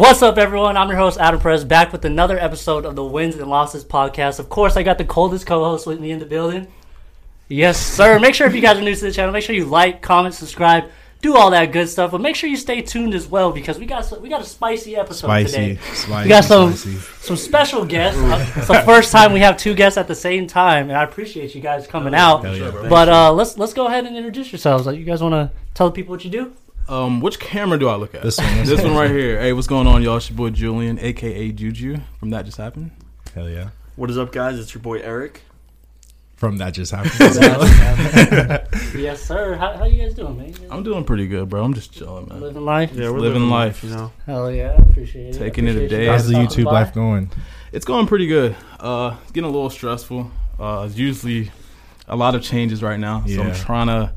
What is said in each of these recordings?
What's up, everyone? I'm your host, Adam Perez, back with another episode of the Wins and Losses podcast. Of course, I got the coldest co host with me in the building. Yes, sir. Make sure if you guys are new to the channel, make sure you like, comment, subscribe, do all that good stuff. But make sure you stay tuned as well because we got we got a spicy episode Spicy, today. spicy, we got some spicy. some special guests. Uh, it's the first time we have two guests at the same time, and I appreciate you guys coming out. Yeah. But uh, let's let's go ahead and introduce yourselves. Like, you guys want to tell the people what you do? Um, which camera do I look at? This one, this This one. one right here. Hey, what's going on, y'all? It's your boy Julian, aka Juju, from That Just Happened. Hell yeah. What is up, guys? It's your boy Eric. From that just happened. yes, sir. How, how you guys doing, man? I'm doing pretty good, bro. I'm just chilling, man. living life. Yeah, we're living life. You know, Hell yeah, appreciate it. Taking it a day. guys How's the YouTube by. life going? It's going pretty good. Uh, it's getting a little stressful. Uh, it's usually a lot of changes right now, so I'm trying to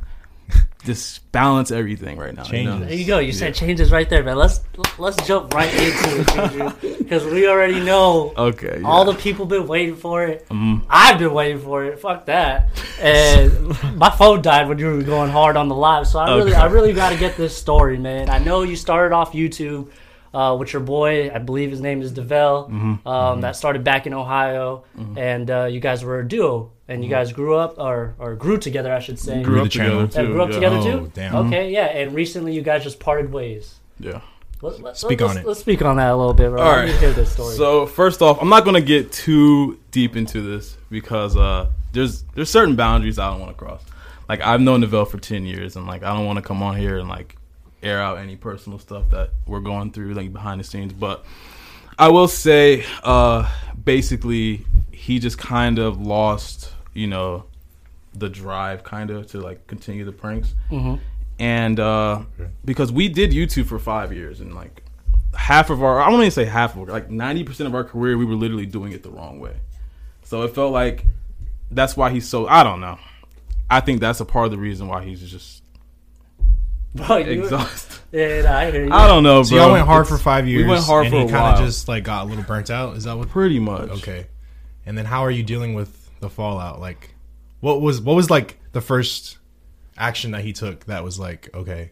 just balance everything right now. You know? Changes. There you go. You said changes right there, man. Let's let's jump right into it, because we already know Okay. Yeah. all the people been waiting for it. Mhm. I've been waiting for it. Fuck that. And my phone died when you were going hard on the live, so I really I really got to get this story, man. I know you started off YouTube. Uh, with your boy, I believe his name is Devel. Mm-hmm. Um, That started back in Ohio, and uh, you guys were a duo, and you guys grew up or or grew together, I should say. Mm-hmm. Grew up together Yeah, too. grew up yeah. together Oh, too. damn. Okay, yeah, and recently you guys just parted ways. Yeah. Let, let, Speak let's, on it. Let's speak on that a little bit, bro. All Let me hear this story. So first off, I'm not gonna get too deep into this because uh, there's there's certain boundaries I don't want to cross. Like I've known Neville for ten years, and like I don't want to come on here and like air out any personal stuff that we're going through like behind the scenes. But I will say, uh, basically, he just kind of lost, you know, the drive kind of to like continue the pranks, Mhm. and uh, because we did YouTube for five years, and like half of our I won't even say half of it, like ninety percent of our career we were literally doing it the wrong way. So it felt like that's why he's so I don't know. I think that's a part of the reason why he's just Bro, exhausted. yeah, nah, I hear you. I don't know, bro. So y'all went hard It's- for five years. We went hard and for he a kind while. of just like got a little burnt out. Is that what? pretty much. Okay. And then how are you dealing with the fallout? Like, what was what was like the first action that he took that was like, okay,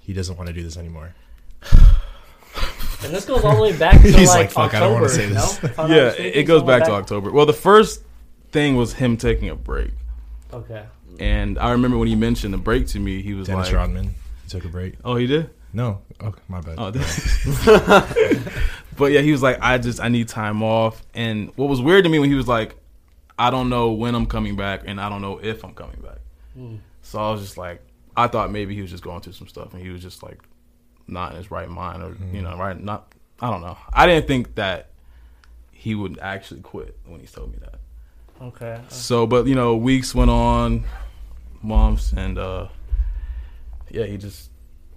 he doesn't want to do this anymore. And this goes all the way back to He's like, like, "Fuck, I October. don't wanna say this." No? If I'm not Yeah, it goes somewhere back to October. Well, the first thing was him taking a break, Okay. and I remember when he mentioned the break to me, he was Dennis like, Rodman he took a break. "Oh, he did." No. Oh, my bad. Oh, but yeah, he was like, I just I need time off. And what was weird to me when he was like, I don't know when I'm coming back, and I don't know if I'm coming back. So I was just like, I thought maybe he was just going through some stuff, and he was just like not in his right mind, or you know, right? Not I don't know. I didn't think that he would actually quit when he told me that. Okay. So, but you know, weeks went on, months, and uh yeah, he just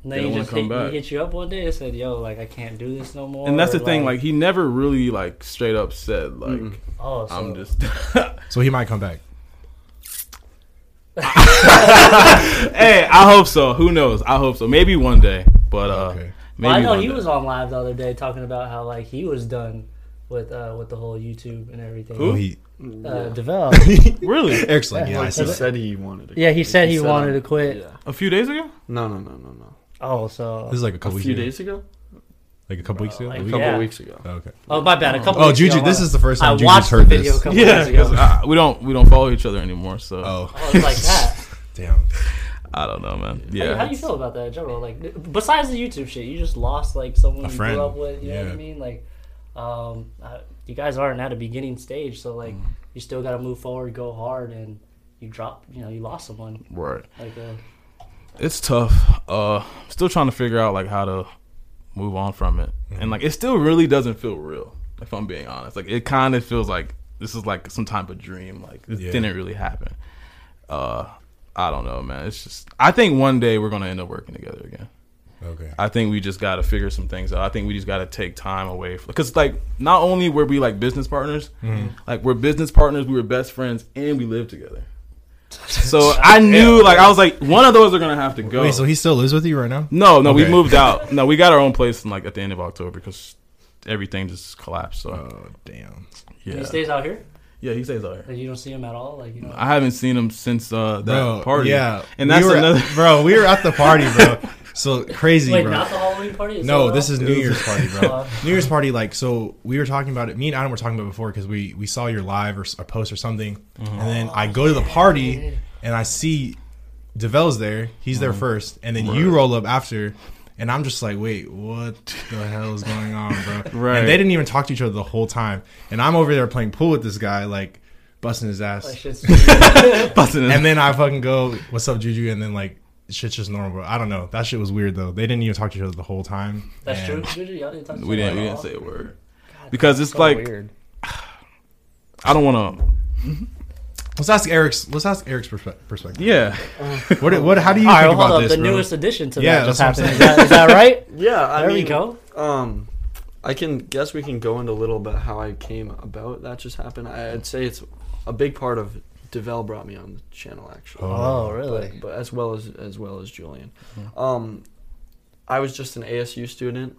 And then Didn't he just come hit, back. he hit you up one day and said, "Yo, like I can't do this no more." and that's the or, thing like he never really like straight up said like oh, so, i'm just So he might come back. hey i hope so who knows i hope so maybe one day but uh Okay. maybe Well, I know he day. was on live the other day talking about how like he was done with uh with the whole YouTube and everything. Oh, he Uh, develop. really Eric's like, yeah, I Yeah. he said he wanted to. yeah, he said he said wanted I'm- to quit. Yeah. a few days ago No, no, no, no, no. Oh, so This is like a A couple few weeks days ago. ago. Like a couple weeks ago. like A A couple Yeah. weeks ago. Oh, okay. oh my bad. A couple. Oh, weeks Juju, ago, this uh, is the first I time Juju's watched the heard video a this. couple yeah days ago. 'cause I- we don't we don't follow each other anymore so Oh, Oh, it's like that. damn. i don't know man Yeah. yeah How, do you feel about that in general? Like, besides the YouTube shit, you just lost like someone A you friend. grew up with. You know what I Yeah. mean? Like, um, uh, you guys aren't at a beginning stage, so like, you still got to move forward, go hard, and you drop. You know, you lost someone. right Like, uh, it's tough uh still trying to figure out like how to move on from it and like it still really doesn't feel real if i'm being honest like it kind of feels like this is like some type of dream. Like this Yeah. didn't really happen. Uh, I don't know, man. It's just I think one day we're gonna end up working together again. Okay. I think we just got to figure some things out. I think we just got to take time away because, like, not only were we like business partners, Mm-hmm. like we're business partners, we were best friends, and we lived together. So I knew, like, I was like, one of those are gonna have to go. Wait, so he still lives with you right now? no, no, we Okay. moved out. No, we got our own place in like at the end of October because everything just collapsed. So Oh damn. yeah, He stays out here. yeah, he stays out here. Like you don't see him at all. Like you know. I haven't seen him since uh, that Bro, party. Yeah, and we that's were- another. bro. We were at the party, bro. So crazy, Wait, bro. not the Halloween party. No, this is New Year's party, bro. Uh, New Year's party, like so. We were talking about it. Me and Adam were talking about it before because we we saw your live or a post or something, and then I go to the party and I see Devel's there. He's there first, and then you roll up after. And I'm just like, wait, what the hell is going on, bro? Right. And they didn't even talk to each other the whole time. And I'm over there playing pool with this guy, like busting his ass. Busting his- And then I fucking go, "What's up, Juju?" And then like shit's just normal, bro. I don't know. That shit was weird though. They didn't even talk to each other the whole time. That's true. Y'all didn't talk to we didn't. We didn't say a word because it's So like weird. I don't want to. Let's ask Eric's. Let's ask Eric's perspe- perspective. Yeah, What? What? How do you All right, think well, about hold up. this, The bro? newest addition to Yeah, that just happened. Is that, is that right? Yeah, I There mean, we go. Um, I can guess we can go into a little bit how I came about that just happened. I'd say it's a big part of Devel brought me on the channel actually. Oh, really? but as well as as well as Julian. Um, I was just an ASU student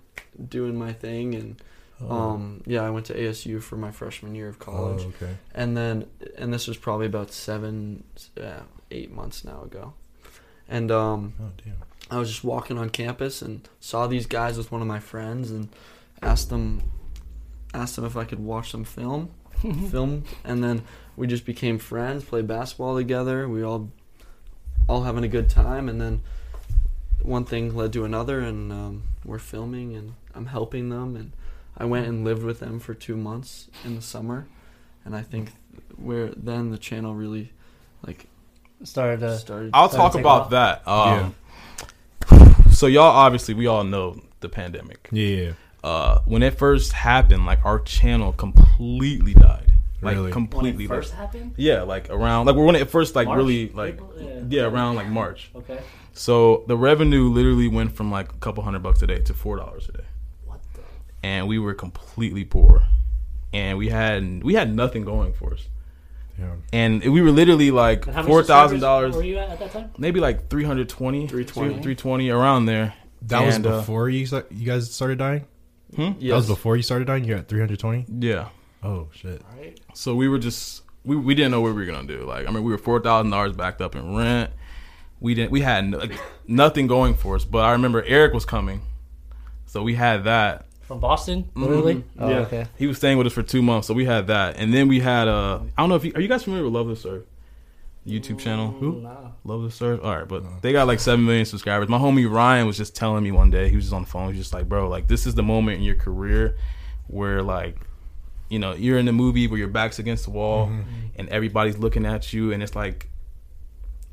doing my thing, and um, yeah, I went to ASU for my freshman year of Oh, college, okay. and then and this was probably about seven, uh, eight months now ago, and um, Oh damn. I was just walking on campus and saw these guys with one of my friends and asked them asked them if I could watch them film film and then we just became friends played basketball together we all all having a good time and then one thing led to another and um, we're filming and I'm helping them and I went and lived with them for two months in the summer and I think where then the channel really like Started to. started I'll Sorry, talk take about off. that. Um, So y'all obviously we all know the pandemic. Yeah. yeah. Uh, when it first happened, like our channel completely died. Like Really? When completely. it like- first happened. yeah, like around like when it first like March? really like yeah. Yeah. around like March. Okay. So the revenue literally went from like a couple hundred bucks a day to four dollars a day. What the? and we were completely poor, and we had we had nothing going for us, Yeah. and we were literally like And how many four thousand dollars, Were you at, at that time? maybe like 320, 320. 320 around there. That was And, uh, before you you guys started dying. Hmm? That was before you started dying. You're at 320. Yeah, Oh shit. All right. so we were just we, we didn't know what we were gonna do. Like I mean, we were four thousand dollars backed up in rent. We didn't we had no, like, nothing going for us. But I remember Eric was coming, so we had that. From Boston, literally. Oh, Yeah. okay. He was staying with us for two months, so we had that, and then we had uh I don't know if you, are you guys familiar with Love the Surf YouTube channel? Who? Nah. Love the Surf. All right, but they got like seven million subscribers. My homie Ryan was just telling me one day he was just on the phone. He was just like, bro, like this is the moment in your career where like you know you're in the movie where your back's against the wall mm-hmm. and everybody's looking at you, and it's like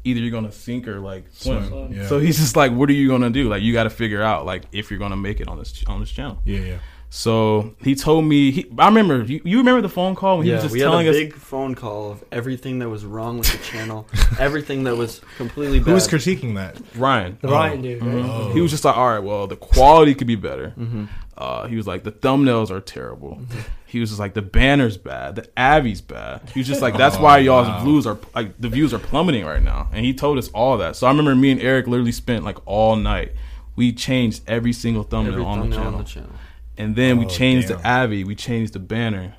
either you're gonna sink or like swim. Swim, yeah. So he's just like, what are you gonna do? Like you got to figure out like if you're gonna make it on this on this channel. Yeah, yeah. So he told me. He, I remember. You, you remember the phone call when he Yeah, was just we had a us. big phone call of everything that was wrong with the channel, everything that was completely bad. Who was critiquing that? Ryan. The Ryan dude, right? Oh. He was just like, all right, well, the quality could be better. Mm-hmm. Uh, he was like, the thumbnails are terrible. Mm-hmm. He was just like, the banner's bad, the Avi's bad. He was just like, that's why oh, y'all's wow. views are like the views are plummeting right now. And he told us all that. So I remember me and Eric literally spent like all night. We changed every single thumbnail, Every on, the thumbnail channel. on the channel. And then we Oh, changed damn. the Avi, we changed the banner.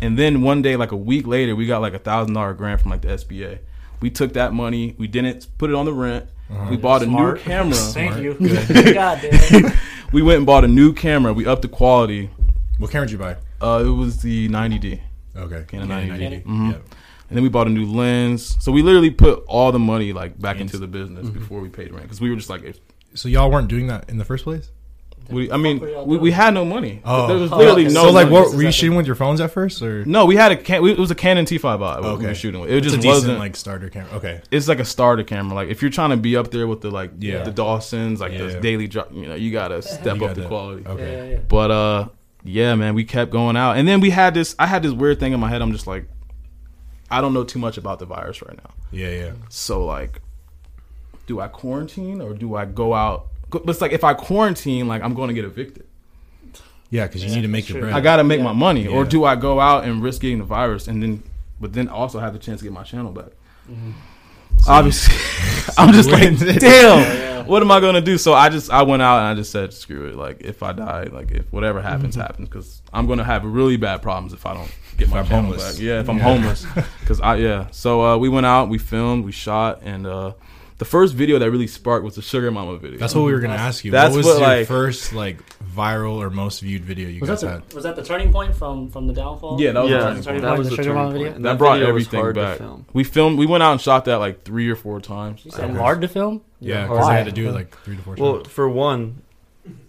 And then one day, like a week later, we got like a thousand dollar grant from like the SBA. We took that money, we didn't put it on the rent. Uh-huh. We bought a new camera. Thank you. God damn. we went and bought a new camera. We upped the quality. What camera did you buy? Uh, it was the 90D. Okay. Canon Yeah, 90D. 90D. Mhm. Yeah. And then we bought a new lens. So we literally put all the money like back into Into- the business before we paid rent because we were just like, So y'all weren't doing that in the first place? we, I mean, What were y'all we, we had no money. Oh. there was Oh, literally okay. no. so like, money. what This were you shooting with your phones at first, or No, we had a can. It was a Canon T5i. What we Okay. were shooting with. It it's just a decent wasn't like starter camera? Okay. it's like a starter camera. Like if you're trying to be up there with the like Yeah. the Dawsons, like Yeah. the daily drop, you know, you gotta step You up the gotta- quality. Okay. Yeah, yeah, yeah. But uh, yeah, man, we kept going out, and then we had this. I had this weird thing in my head. I'm just like, I don't know too much about the virus right now. Yeah, yeah. So like, do I quarantine or do I go out? But it's like if I quarantine, like I'm going to get evicted. Yeah, because you Yeah, need to make your true. bread. I got to make Yeah. my money, or do I go out and risk getting the virus and then, but then also have the chance to get my channel back? Mm-hmm. Obviously, I'm just like, damn, what am I gonna do? So I just I went out and I just said, screw it. Like if I die, like if whatever happens, happens, because I'm gonna have really bad problems if I don't get my I'm homeless. back. Yeah, if I'm Yeah. homeless, because I yeah. So uh, we went out, we filmed, we shot, and uh, the first video that really sparked was the Sugar Mama video. That's what we were gonna ask you. That's what was what, your like- first like viral or most viewed video you Was guys that had? was that the turning point from from the downfall? Yeah, that was the yeah, turning Turning that point, was the the Sugar Mama point. video? And that brought video was everything hard to back. film. We filmed, we went out and shot that like three or four times. You said hard to film. Yeah, Yeah, because I had to do it like three to four Well, times. for one,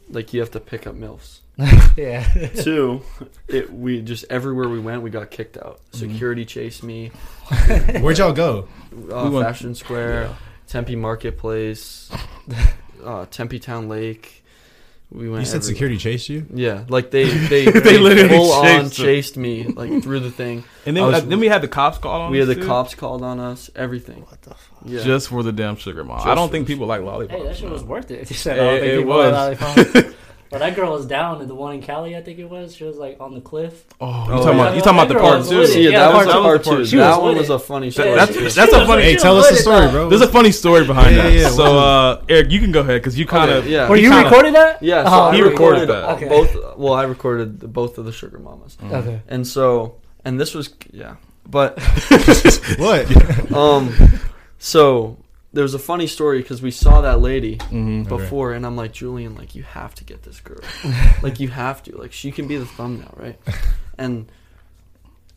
like you have to pick up milfs. Yeah. Two, it we just everywhere we went, we got kicked out. Mm-hmm. Security chased me. Where'd y'all go? Uh, We went- Fashion Square, Tempe Marketplace, uh, Tempe Town Lake. We went. You said everywhere. security chased you. Yeah, like they they, They literally full on chased chased me like through the thing. And then, was- uh, then we had the cops call on We us. had the too, cops called on us. Everything. What the fuck? Yeah. just for the damn sugar mom. I don't think people like lollipops. Hey, that shit was worth it. You said, It- I don't think it people was. Like lollipop. Well, that girl was down in the one in Cali, I think it was. She was like on the cliff. Oh, you Oh, talking yeah. about you talking about the That part two? was See, Yeah, that was the part two. She was one was a funny Yeah, story. that's- she- that's a funny- she Hey, tell us the story, bro. There's a funny story behind Yeah, that. yeah, yeah. So, uh, Eric, you can go ahead because you kind of Okay, yeah. Were you kinda- recording that? Yeah, so Oh, he recorded recorded, that. Okay. both. Well, I recorded the, both of the Sugar Mamas, Okay. and so and this was yeah, but What? um, so there was a funny story because we saw that lady Mhm. before, and I'm like Julian, like you have to get this girl, like you have to, like she can be the thumbnail, right? And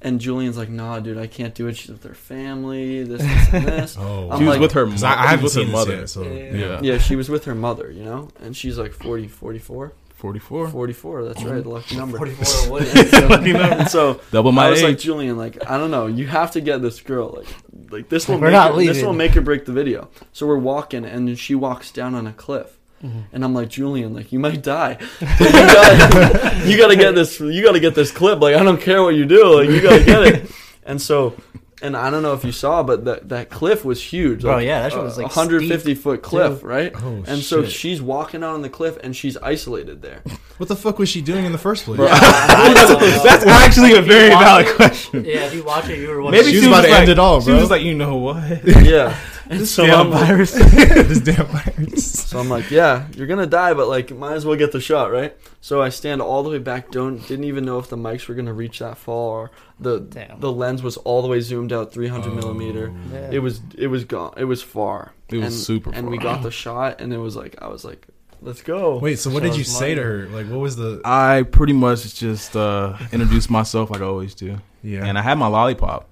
and Julian's like, nah, dude, I can't do it. She's with her family, this, this, and this. Oh, I'm She was like- with her. 'Cause mo- I, I haven't with her seen this mother. yet. So Yeah. Yeah. Yeah, she was with her mother, you know, and she's like 40, 44, 44. 44. That's right, the lucky number. 44 wood. And so Double my I was age. like Julian, like I don't know, you have to get this girl, like like this will We're make not her, this leaving. will make or break the video. So we're walking, and then she walks down on a cliff, Mm-hmm. and I'm like Julian, like you might die, you got you got to get this, you got to get this clip. Like I don't care what you do, like you got to get it. And so. And I don't know if you saw, but that that cliff was huge. Bro, like, yeah, that shit was, like, 150 foot cliff, too. right? Oh, and so shit. she's walking out on the cliff, and she's isolated there. what the fuck was she doing in the first place? That's actually a very valid it. question. Yeah, if you watch it, you were Maybe She she, was was about to like, end it all, bro. She bro. was like, you know what? yeah. And so Damn I'm like, virus. this damn virus. So I'm like, yeah, you're gonna die, but like, might as well get the shot, right? So I stand all the way back, don't didn't even know if the mics were gonna reach that far. The Damn. the lens was all the way zoomed out, 300 millimeter. Yeah. It was it was gone. It was far. It was and, super And we got the shot, and it was like, I was like, let's go. Wait, so what So did you say to her? Like, what was the? I pretty much just uh, introduced myself like I always do, Yeah. and I had my lollipop,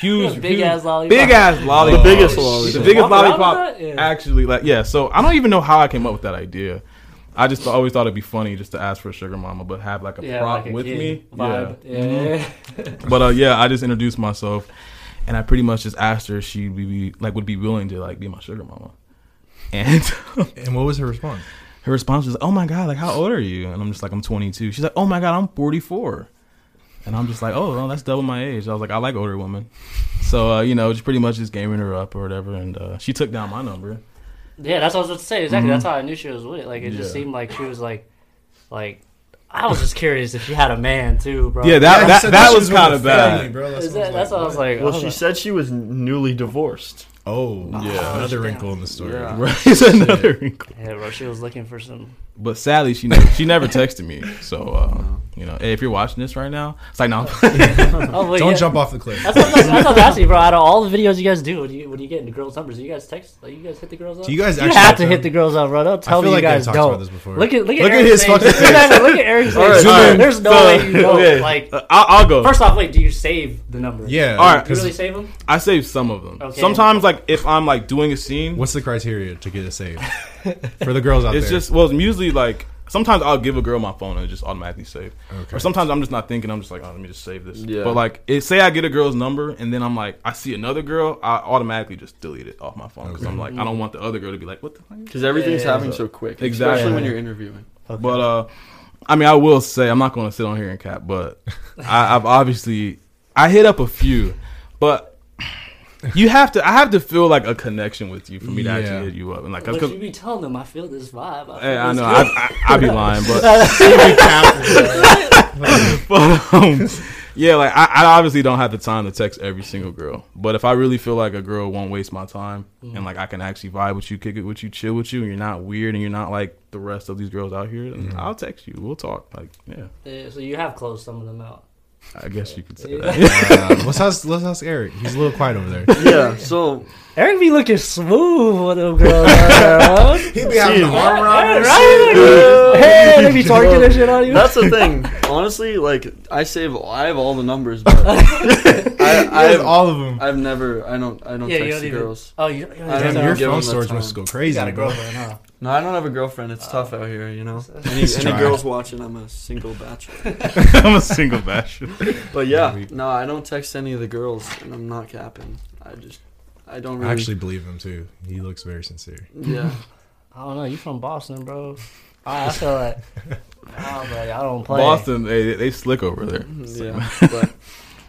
huge, Big huge- ass lollipop. big ass lollipop, The biggest lollipop. the biggest Walk around lollipop. Yeah. Actually, like yeah. So I don't even know how I came up with that idea. I just always thought it'd be funny just to ask for a sugar mama, but have like a Yeah, prop like a with me. Vibe. Yeah. Mm-hmm. But uh, yeah, I just introduced myself, and I pretty much just asked her if she would be like would be willing to like be my sugar mama, and and what was her response? her response was, "Oh my god, like how old are you?" And I'm just like, "I'm 22." She's like, "Oh my god, I'm 44," and I'm just like, "Oh, well, that's double my age." I was like, "I like older women," so uh, you know, just pretty much just gaming her up or whatever, and uh, she took down my number. Yeah, that's what I was about to say. Exactly. Mhm. That's how I knew she was with it. Like it just Yeah. seemed like she was like, like I was just curious if she had a man too, bro. Yeah, that Yeah, that, you said that she was kind the of family, bad. bro. Is what that, that's what I was like. Well, was she like, said she was newly divorced. Oh, Yeah. another Damn. wrinkle in the story. Yeah. Right, it's another wrinkle. yeah, bro. She was looking for some. But sadly, she never, she never texted me. So uh, you know, hey, if you're watching this right now, it's like no. Oh wait, Don't yeah. jump off the cliff. That's what I was, that's what I was asking, bro. Out of all the videos you guys do, when you when you get into girls' numbers, do you guys text? Like, you guys hit the girls up? Do you guys You actually have have to to? hit the girls up, bro. Don't tell me like you guys don't. about this before. Look at look at Look at Eric's his face. fucking Look at- face. Look at Eric's All right, face. zoom There's- There's no So- way you know. okay. Like, I'll, I'll go. first off, wait. Do you save the numbers? Yeah. All right. Do you really save them? I save some of them. Sometimes, like if I'm like doing a scene, What's the criteria to get it saved for the girls out it's there? It's just well, it's usually like sometimes I'll give a girl my phone and it just automatically save. Okay. Or sometimes I'm just not thinking. I'm just like, oh, let me just save this. Yeah. But like, it, say I get a girl's number and then I'm like, I see another girl, I automatically just delete it off my phone because I'm like, I don't want the other girl to be like, what the fuck. Because everything's Yeah, happening so- so quick, Exactly. especially when you're interviewing. But uh, I mean, I will say I'm not going to sit on here and cap, but I, I've obviously I hit up a few, but you have to. I have to feel like a connection with you for me to actually hit you up and like. But 'cause- you be telling them I feel this vibe. I, feel Hey, I know. I, I, I be lying, but, but um, yeah, like I, I obviously don't have the time to text every single girl. But if I really feel like a girl won't waste my time and like I can actually vibe with you, kick it with you, chill with you, and you're not weird and you're not like the rest of these girls out here, then I'll text you. We'll talk. Like, yeah, Yeah, so you have closed some of them out. I guess you could say Yeah. that. Uh, let's ask let's ask Eric. He's a little quiet over there. Yeah. So Eric be looking smooth with them girls. He'd be having the arm right? around her. Hey, they be twerking and shit on you. that's the thing. Honestly, like I save, I have all the numbers, but I, I have all of them. I've never, I don't, I don't yeah, you don't the even. girls. Oh, you, you don't I don't Damn, your phone him storage must go You crazy. got a girlfriend, huh? No, I don't have a girlfriend. It's tough out here, you know. Any, It's any dry. girls watching, I'm a single bachelor. I'm a single bachelor. But yeah, no, I don't text any of the girls, and I'm not capping. I just, I don't really. I actually believe him too. He looks very sincere. yeah. I don't know. You from Boston, bro? I, I feel like. Nah, but I don't play. Boston, they, they, they slick over there. Yeah, but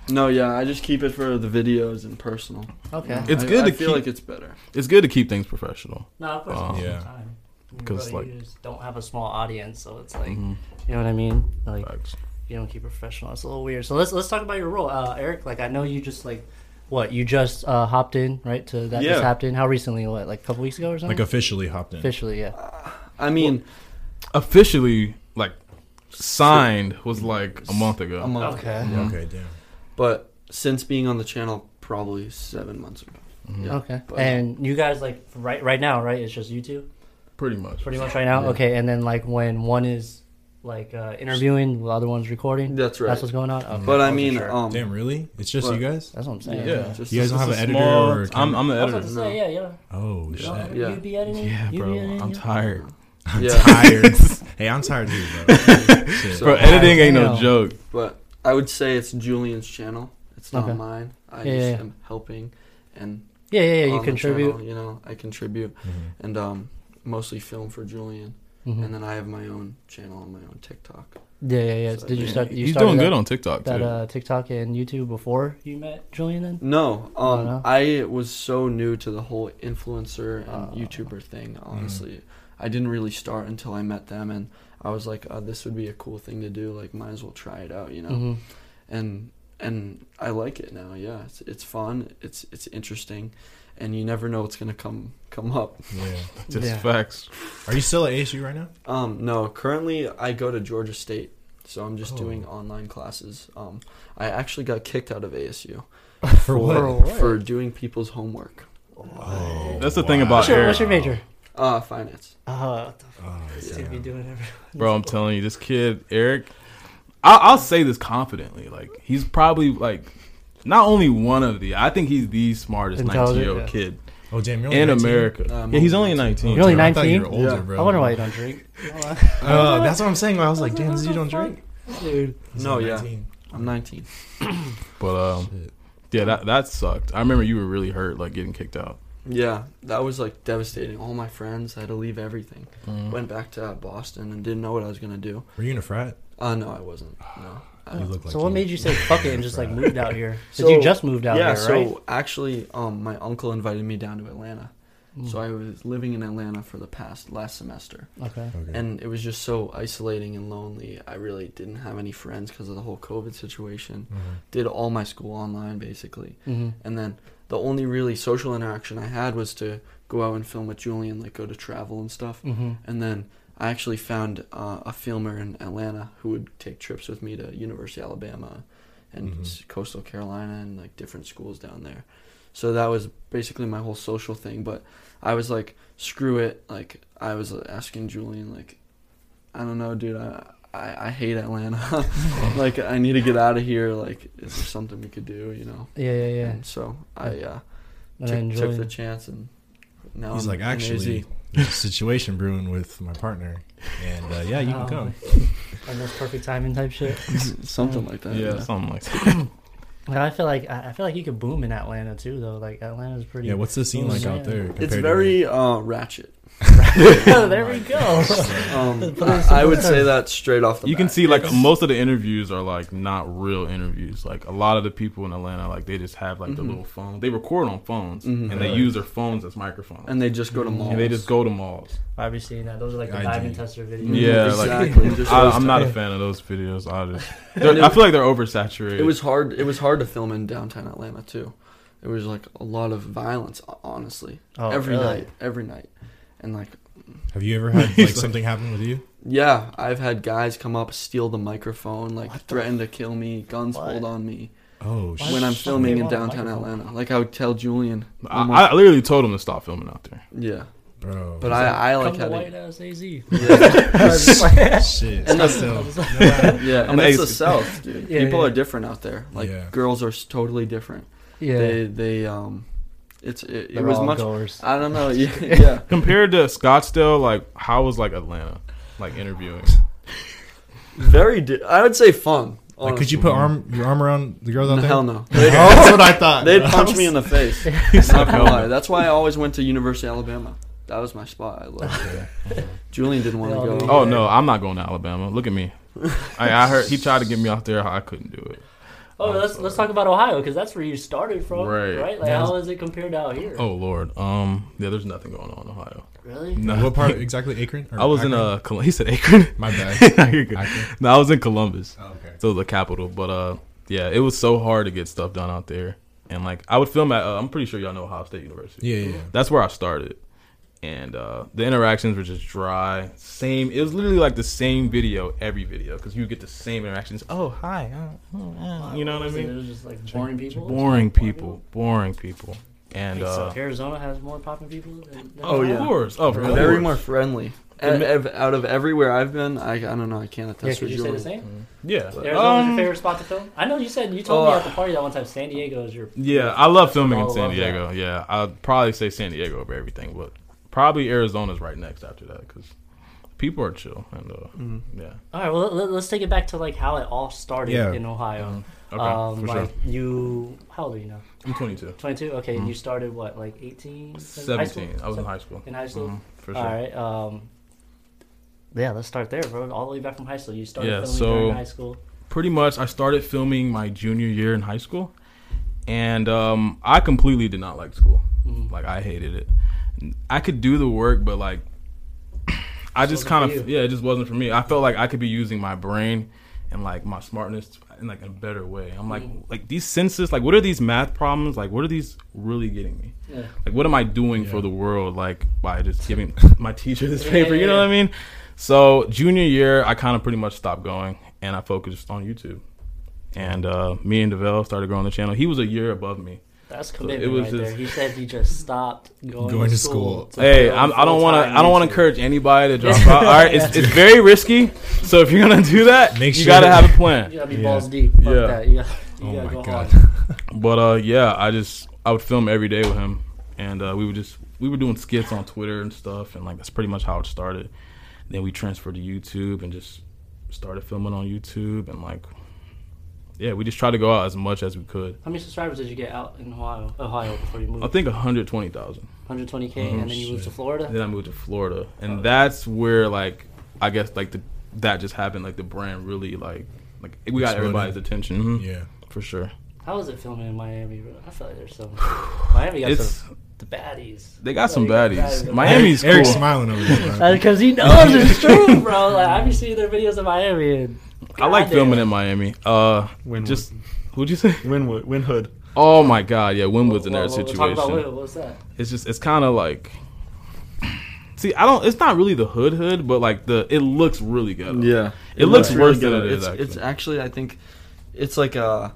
no, yeah, I just keep it for the videos and personal. Okay. It's I- good I to feel keep- like it's better. It's good to keep things professional. No, of course. Um, yeah. time. 'Cause, Bro, like- you just don't have a small audience, so it's like, Mhm. you know what I mean? Like, Facts. you don't keep it professional. It's a little weird. So let's let's talk about your role, uh, Eric. Like, I know you just like, what you just uh, hopped in, right? To that Yeah. just in? How recently? What, like a couple weeks ago or something? Like officially hopped in. Officially, yeah. I mean, Officially, like, signed was like a month ago. a month. Okay. Yeah. Okay, damn. But since being on the channel, probably seven months ago. Yeah, Okay. but- And you guys like right right now, right? It's just you two, Pretty much. pretty much right now. Yeah. Okay. And then like when one is like uh, interviewing, the other one's recording. That's right. That's what's going on. Okay, But I mean, sure. um, Damn, really? It's just But- you guys? that's what I'm saying. Yeah. just You guys don't have an editor small- or a I'm, I'm the I was about editor. to say, yeah, yeah. Oh No, shit. Yeah. You be editing? Yeah, You bro. be editing? I'm Yeah. tired. yeah. Tired. hey, I'm tired too, bro. So- Bro, editing ain't no joke. But I would say it's Julian's channel. It's not Okay. mine. I Yeah, just yeah. am helping and Yeah, yeah, yeah. You contribute. channel, you know, I contribute Mhm. and um, mostly film for Julian, Mhm. and then I have my own channel on my own TikTok. Yeah, yeah, yeah. So, Did you start? You He's started doing that, good on TikTok that too. uh, TikTok and YouTube before you met Julian. Then No, Oh, um, no? I was so new to the whole influencer and Ah. YouTuber thing. Honestly, I didn't really start until I met them, and I was like, uh, "This would be a cool thing to do. Like, might as well try it out," you know. Mhm. And and I like it now. Yeah, it's it's fun. It's it's interesting, and you never know what's gonna come come up. Yeah. Just Yeah. facts. Are you still at ASU right now? Um, no, currently I go to Georgia State, so I'm just Oh. doing online classes. Um, I actually got kicked out of ASU For? For what? for doing people's homework. Oh, That's the thing about What's your, Eric. what's your major? Uh, finance. Uh, what the f- Oh, is damn. he be doing Bro, I'm telling you, this kid, Eric, I'll, I'll say this confidently. Like, he's probably, like, not only one of the, I think he's the smartest nineteen year old kid Oh, damn. You're only in 19? America. Um, yeah, he's only 19. 19. You're only Damn, I thought you 19? were older, Yeah. bro. I wonder why you don't drink. Uh, that's what I'm saying. I was like, damn, this dude don't drink. Dude. He's No, only yeah. I'm 19. But, um, Shit. yeah, that, that sucked. I remember you were really hurt, like, getting kicked out. Yeah, that was like devastating. All my friends I had to leave everything. Mm. Went back to Boston and didn't know what I was gonna do. Were you in a frat? Uh, no, I wasn't. No. I- You look like so what you- made you say fuck it and just like moved out here? Did So- you just moved out yeah, here, so right? actually, um, my uncle invited me down to Atlanta. Mm. So I was living in Atlanta for the past last semester, okay. Okay. and it was just so isolating and lonely. I really didn't have any friends because of the whole COVID situation. Mhm. Did all my school online basically, hmm and then the only really social interaction I had was to go out and film with Julian, like go to travel and stuff. hmm And then I actually found uh, a filmer in Atlanta who would take trips with me to University of Alabama and Mhm. Coastal Carolina and like different schools down there. So that was basically my whole social thing. But I was like, screw it. Like I was asking Julian, like, I don't know, dude. I I, I hate Atlanta. like I need to get out of here. Like is there something we could do? You know. Yeah, yeah, yeah. And so I uh, And took, took the chance and now He's I'm like, actually, AZ. there's a situation brewing with my partner, and uh, yeah, you can come. and that's perfect timing type shit. something like that. yeah, something like that. And I feel like I I feel like you could boom in Atlanta too, though. Like Atlanta's pretty. Yeah, what's the scene like Yeah. out there? It's very uh, ratchet. there we go. Um, I, I would say that straight off the. you can see like It's- most of the interviews are like not real interviews. Like a lot of the people in Atlanta, like they just have like Mm-hmm. the little phone. They record on phones and they use their phones as microphones. and they just go to malls. and they just go to malls. I've been seeing that. Those are like the I diamond tester videos. Yeah, exactly. like I, I'm not a fan of those videos. I just, they're- I feel like they're oversaturated. It was hard. It was hard to film in downtown Atlanta too. It was like a lot of violence, honestly. Oh, every really? night, every night, and like, Have you ever had like something happen with you? yeah, I've had guys come up, steal the microphone, like threaten to kill me, guns What? pulled on me Oh shit. when I'm Why filming in want a downtown microphone? Atlanta. Like I would tell Julian, I, almost- I literally told him to stop filming out there. yeah, bro. but I, I like Come to had White it. House AZ. Yeah, shit. And That's still- no, yeah, I'm and it's the ace. South, dude. Yeah, People yeah. are different out there. Like Yeah. girls are s- totally different. yeah, They they um, it's it, it was much. goers. I don't know. Yeah, yeah. Compared to Scottsdale, like how was like Atlanta, like interviewing? Very. Di- I would say fun. like, could you put arm your arm around the girls out No, there? hell no. Oh, that's what I thought. They'd bro. punch me in the face. Not gonna lie. That's why I always went to University of Alabama. That was my spot. I loved it. Julian didn't want to go. Oh no, I'm not going to Alabama. Look at me. I, I heard he tried to get me out there. I couldn't do it. Oh, let's let's talk about Ohio because that's where you started from, Right. right? Like, Yeah. how is it compared to out here? Oh lord. Um. Yeah. There's nothing going on in Ohio. really? No. What part exactly? Akron? Or I was in Akron? uh. Col- He said Akron. My bad. No, You're good. Akron. No, I was in Columbus. Oh, okay. So the capital. But uh, yeah, it was so hard to get stuff done out there. And like, I would film at. Uh, I'm pretty sure y'all know Ohio State University. Yeah, yeah. yeah. That's where I started. And uh, the interactions were just dry. Same. It was literally like the same video every video because you get the same interactions. Oh hi. uh, uh, uh, you know what I Was it- It mean? was just like boring people. Boring people. Boring people. And Wait, so uh, Arizona has more popping people. Than, than Oh, of yeah. course, of course. Very more friendly. And, ev- out of everywhere I've been, I, I don't know. I can't Yeah, attest could for you say the Julian. same? Yeah. Arizona's Um, your favorite spot to film? I know you said you told Oh, me at the party that one time San Diego is your. Yeah, I love filming in San love that. Diego. Yeah, I'd probably say San Diego over everything, but probably Arizona's right next after that because people are chill and uh, Mm-hmm. yeah. All right, well let, us take it back to like how it all started Yeah. in Ohio. Okay, um, for like sure. you, how old are you now? I'm 22, Twenty two. Okay, and you started what, like eighteen? 17. I was in high school. In high school. Mhm, for sure. All right. Um, yeah, let's start there, bro. All the way back from high school. You started Yeah, filming so- during high school. Pretty much, I started filming my junior year in high school, and um, I completely did not like school. Mm-hmm. Like I hated it. I could do the work, but like I just kind of yeah, it just wasn't for me. I felt like I could be using my brain and like my smartness in like a better way. I'm like Mm-hmm. like these senses, like what are these math problems? Like what are these really getting me? Yeah. Like what am I doing for the world? Like by just giving my teacher this paper, yeah, you know yeah. what I mean? So junior year, I kind of pretty much stopped going and I focused on YouTube. And uh, me and Devell started growing the channel. He was a year above me. That's it commitment was right just- there. He said he just stopped going, Going to to school. school. to Hey, I'm, I don't want to. I don't want to encourage anybody to drop out. All right, it's, it's very risky. So if you're gonna do that, Make sure you sure- gotta have a plan. You gotta be Yeah. balls deep. Fuck Yeah. that. You gotta, you Oh gotta my go god. hard. But uh, yeah, I just I would film every day with him, and uh, we would just we were doing skits on Twitter and stuff, and like that's pretty much how it started. Then we transferred to YouTube and just started filming on YouTube, and like yeah, we just tried to go out as much as we could. How many subscribers did you get out in Ohio? Ohio before you moved? I think 120,000. 120k, Mm-hmm. and then you moved to Florida. Then I moved to Florida, and that's where like I guess like the that just happened. Like the brand really like like we got Exploded. everybody's attention. Mhm. Yeah. for sure. How is it filming in Miami? bro? I feel like there's some Miami got It's some the baddies. they got some Like, baddies. baddies. Miami's Eric's cool. smiling over there. Because he knows it's true, bro. Like I be seeing their videos of Miami, and I like Goddamn. filming in Miami. Uh, Wynwood. just who'd you say? Winwood, Winhood. Oh my god, yeah, Wynwood's in Well, that well, we'll talk about situation. What's that? It's just it's kind of like. See, I don't. It's not really the hood hood, but like the it looks really good. Yeah, It looks worse than it is, It's, it's actually. actually, I think, it's like a,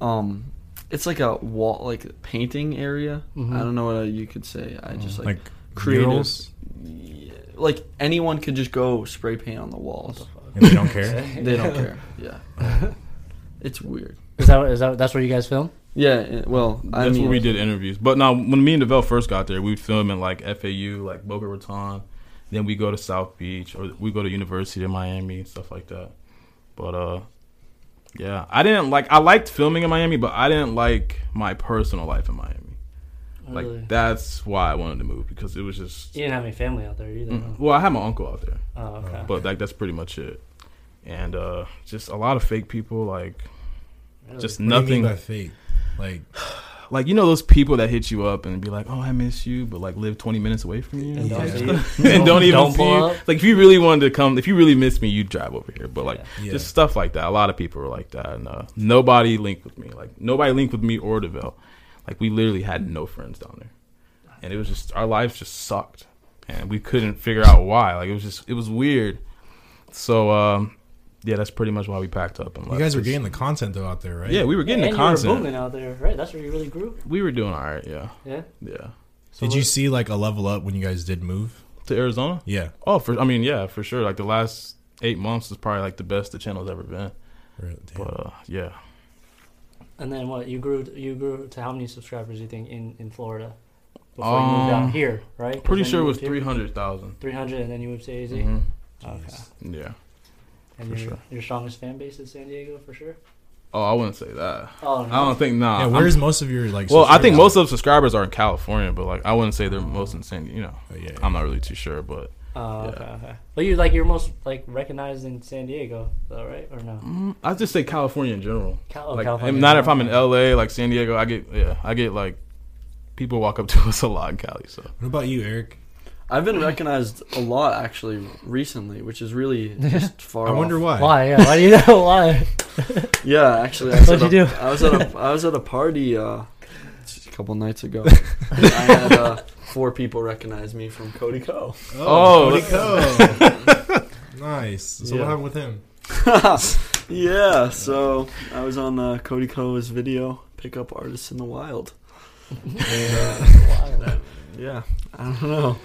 um, it's like a wall, like painting area. Mhm. I don't know what you could say. I just like, Like creative. murals, Yeah, like anyone could just go spray paint on the walls. And they don't care. They don't care. Yeah, it's weird. Is that is that that's where you guys film? Yeah, well, I That's mean, where we did interviews. But now, when me and Devell first got there, we'd film in like FAU, like Boca Raton. Then we go to South Beach, or we go to University of Miami and stuff like that. But uh, yeah, I didn't like. I liked filming in Miami, but I didn't like my personal life in Miami. Like Really? that's why I wanted to move because it was just. You didn't have any family out there either. Mm. huh? Well, I had my uncle out there, Oh, okay. but like that's pretty much it. And uh just a lot of fake people, like Really? just What do you mean nothing. by fake? Like like you know those people that hit you up and be like, "Oh, I miss you," but like live twenty minutes away from you And don't Yeah. see you. and don't even Don't see you. up. Like if you really wanted to come, if you really miss me, you'd drive over here. But like Yeah. Yeah. just stuff like that. A lot of people were like that, and uh, nobody linked with me. Like nobody linked with me or Deville. Like we literally had no friends down there, and it was just our lives just sucked, and we couldn't figure out why. Like it was just it was weird. So um, yeah, that's pretty much why we packed up and you guys were getting the content though out there, right? yeah, we were getting and the you were content. booming out there, right? That's where you really grew. We were doing all right. Yeah, Yeah. yeah. So Did you see like a level up when you guys did move? To Arizona. Yeah. Oh, for I mean, yeah, for sure. Like the last eight months is probably like the best the channel's ever been. Really? Damn. But uh, yeah, And then what? You grew. You grew to how many subscribers? do You think in in Florida before you moved Um, out here, right? pretty sure it was moved three hundred thousand. 300 and then you moved to AZ. Mm-hmm. Okay. Yeah. And For your, sure. your strongest fan base is San Diego for sure. Oh, I wouldn't say that. Oh, I don't think nah. yeah. I'm- Where's most of your like? well, I think most of the subscribers are in California, but like I wouldn't say they're most in San. You know, Oh, yeah, yeah. I'm not really too sure, but Oh, Yeah. okay, okay. But you like you're most like recognized in San Diego, though, right? Or no? mm, I just say California in general. Cal- oh, like, California and not if I'm in. LA, like San Diego. I get yeah, I get like people walk up to us a lot in Cali. So What about you, Eric? I've been recognized a lot actually recently, which is really just far. I wonder off. why. Why? Yeah. Why do you know why? Yeah, actually, I was, What'd at you a, do? I was at a I was at a party uh, just a couple nights ago. I had uh, four people recognize me from Cody Ko. Oh, Cody Ko. nice. So Yeah. what happened with him? yeah, so I was on uh, Cody Ko's video "Pickup Artists in the Wild." Wild. Yeah, I don't know,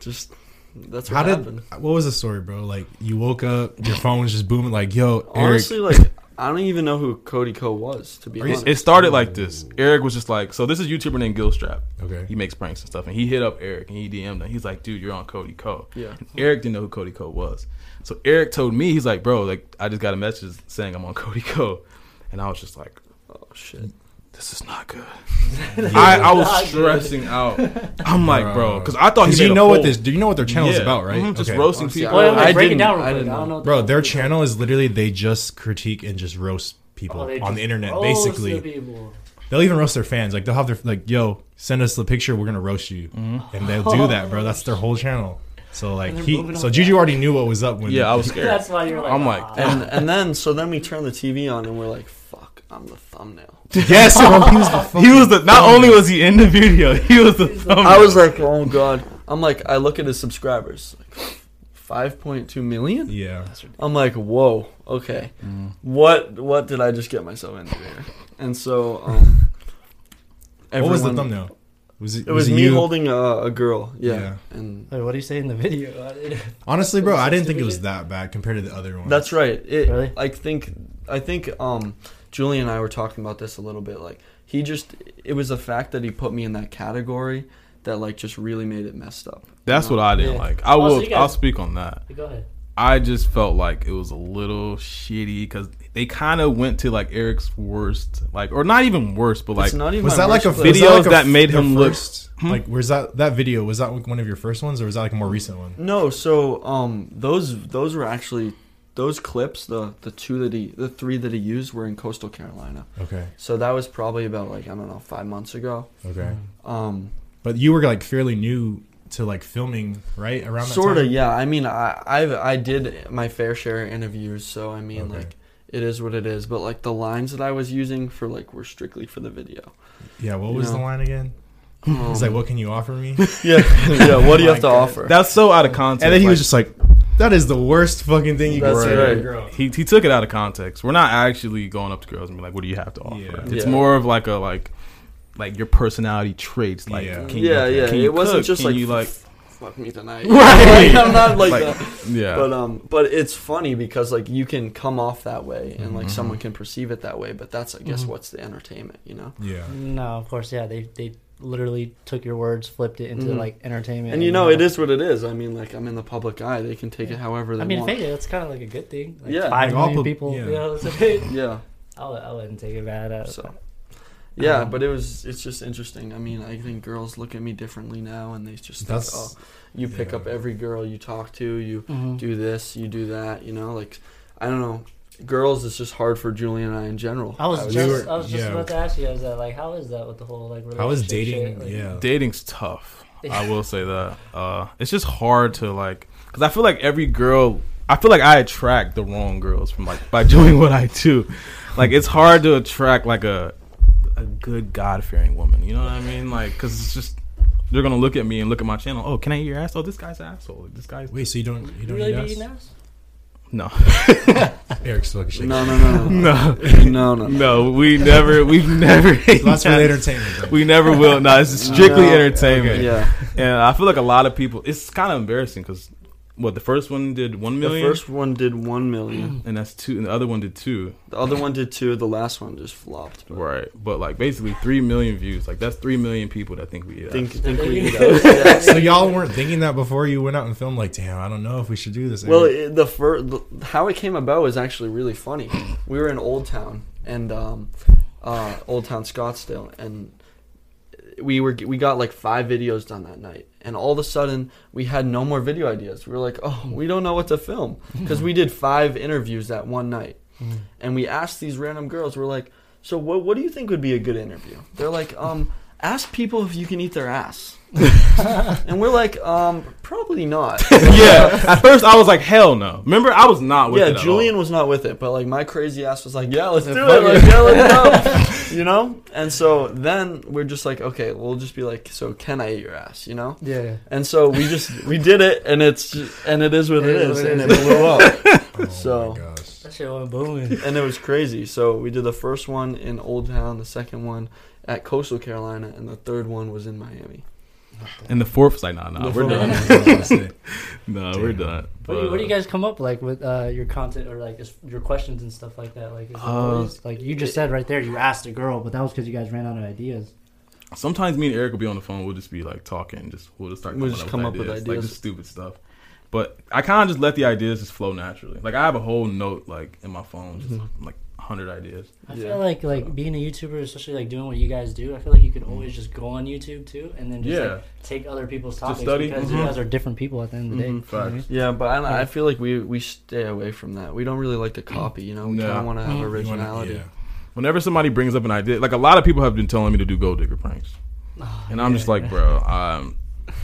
just that's what How did? happened. What was the story, bro? Like you woke up, your phone was just booming. Like, yo, Eric. Honestly, like I don't even know who Cody Ko was to be honest. it started like this. Eric was just like, so this is a YouTuber named Gilstrap. Okay. He makes pranks and stuff, and he hit up Eric and he DM'd him. He's like, dude, you're on Cody Ko. Yeah. And Eric didn't know who Cody Ko was. So Eric told me, he's like, bro, like I just got a message saying I'm on Cody Ko. And I was just like, oh shit. This is not good. I, I was Not good. stressing out. I'm like, bro, Bro. because I thought he made you a know what whole- this? Do you know what their channel is Yeah. about, right? Mhm, Just Okay. roasting Honestly, people. Well, I'm I break it didn't- down real I quick. didn't I don't know. know. Bro, their channel is literally they just critique and just roast people Oh, they on just the internet. roast Basically, the people. they'll even roast their fans. Like they'll have their like, yo, send us the picture. We're gonna roast you, Mm-hmm. and they'll do that, bro. That's their whole channel. So like they're he, moving so on Juju that. already knew what was up when. Yeah, I was scared. That's why you're like. I'm like, ah. And and then so then we turn the TV on and we're like, fuck, I'm the thumbnail. yes, bro, he was the He was the. Not only was he in the video, he was the. thumbnail. I was like, oh god. I'm like, I look at his subscribers, like, five point two million. Yeah, I'm like, whoa, okay, Mm. what what did I just get myself into here? And so, um, what was the thumbnail? Was it? It was, it me you? holding a, a girl, yeah, Yeah. and Wait, what do you say in the video? Honestly, bro, I didn't think it was that bad compared to the other ones. That's right. It, Really? I think I think um, Julie and I were talking about this a little bit. Like he just it was the fact that he put me in that category that like just really made it messed up. That's what I didn't Yeah. like. I Oh, so will. you I'll speak on that. Go ahead. I just felt like it was a little shitty because they kind of went to like Eric's worst, like or not even worst, but like it's not even was my that like a video was that like a that made the him look- first, Like, where's that that video? Was that one of your first ones, or was that like a more recent one? No, so um, those those were actually those clips. The the two that he the three that he used were in Coastal Carolina. Okay, So that was probably about like I don't know five months ago. okay. Um, But you were like fairly new to like filming, right? Around that sort of, yeah. I mean, I I've, I did my fair share of interviews, so I mean, Okay. like it is what it is. But like the lines that I was using for like were strictly for the video. Yeah. What You was the line again? He's like, "What can you offer me?" yeah, yeah. What do you have to God. offer? that's so out of context. And then he was just like, "That is the worst fucking thing you can That's say to a right. girl." he he took it out of context. We're not actually going up to girls and be like, "What do you have to offer?" Yeah. It's Yeah. more of like a like like your personality traits. Like, Yeah. can you, yeah, yeah. Can you it wasn't cook? just Can like you like fuck me tonight. Right. Like, I'm not like, Like, that. yeah. But um, but it's funny because like you can come off that way and Mm-hmm. like someone can perceive it that way, but that's I guess what's the entertainment, you know. Yeah. No, of course, yeah. They they literally took your words, flipped it into Mhm. like entertainment. And you know, it is what it is. I mean, like I'm in the public eye; they can take it however they want. I mean, want. fake it. That's kind of like a good thing. Like Yeah. five Like, million pub- people. yeah. You know, so Yeah. I, would, I wouldn't take it bad. At So, Yeah, Um, but it was it's just interesting. I mean, I think girls look at me differently now, and they just think, oh, you pick yeah. up every girl you talk to, you Mhm. do this, you do that. You know, like I don't know, girls. It's just hard for Julian and I in general. I was would just, were- I was just yeah. about to ask you, is that like, how is that with the whole like? How is relationship dating? shit? Like, yeah. Dating's tough. I will say that. Uh, it's just hard to like, because I feel like every girl, I feel like I attract the wrong girls from like by doing what I do. Like it's hard to attract like a a good God fearing woman. You know what I mean? Like, because it's just they're gonna look at me and look at my channel. Oh, can I eat your ass? Oh, this guy's an asshole. This guy's Wait, so you don't you You don't really eat be ass? Eating ass? no, Eric's fucking shaking. No, no, no, no, no, no, no. no. We never, we've never. ate That's for entertainment. though. We never will. No, it's strictly No. entertainment. Yeah, And I feel like a lot of people, it's kind of embarrassing because what the first one did one million. the first one did one million. and that's two, and the other one did two, The other one did two. The last one just flopped. But right? But like basically three million views. Like that's three million people that think we. Eat think think we you eat know? Yeah. so y'all weren't thinking that before you went out and filmed? Like, damn, I don't know if we should do this. Well, it, the first how it came about was actually really funny. We were in Old Town and um, uh, Old Town Scottsdale, and we were we got like five videos done that night. And all of a sudden, we had no more video ideas. We were like, "Oh, we don't know what to film," because we did five interviews that one night, and we asked these random girls. We're like, "So what? What do you think would be a good interview?" They're like, "Um, ask people if you can eat their ass." and we're like, um, probably not. yeah. At first, I was like, hell no. Remember, I was not with yeah, it. at Julian all. was not with it, but like my crazy ass was like, yeah, let's do it. Like, yeah, let's go. you know? And so then we're just like, okay, we'll just be like, so can I eat your ass? You know? Yeah. And so we just we did it, and it's just, and it is what it It is is, what it and it is. blew up, oh so- my gosh. That shit went booming. and it was crazy. So we did the first one in Old Town, the second one at Coastal Carolina, and the third one was in Miami. And the fourth was like, nah, nah, The we're done. nah, what I was gonna say. no, we're done. What do, you, what do you guys come up like with uh, your content or like your questions and stuff like that? Like, is Uh, always, like you just said right there, you asked a girl, but that was because you guys ran out of ideas. Sometimes me and Eric will be on the phone. We'll just be like talking. Just we'll just start. We'll just up come with up with ideas, like just stupid stuff. But I kind of just let the ideas just flow naturally. Like I have a whole note like in my phone, just Mm-hmm. like hundred ideas. I Yeah. feel like like being a YouTuber, especially like doing what you guys do. I feel like you could always just go on YouTube too, and then just Yeah. like, take other people's topics study. because you Mhm. guys are different people at the end of the day. Mhm. You know what I mean? Facts. Yeah, but I, I feel like we we stay away from that. We don't really like to copy. You know, we No. kind of want to have Mhm. You wanna- originality. yeah. Whenever somebody brings up an idea, like a lot of people have been telling me to do gold digger pranks, and I'm just like, bro, um,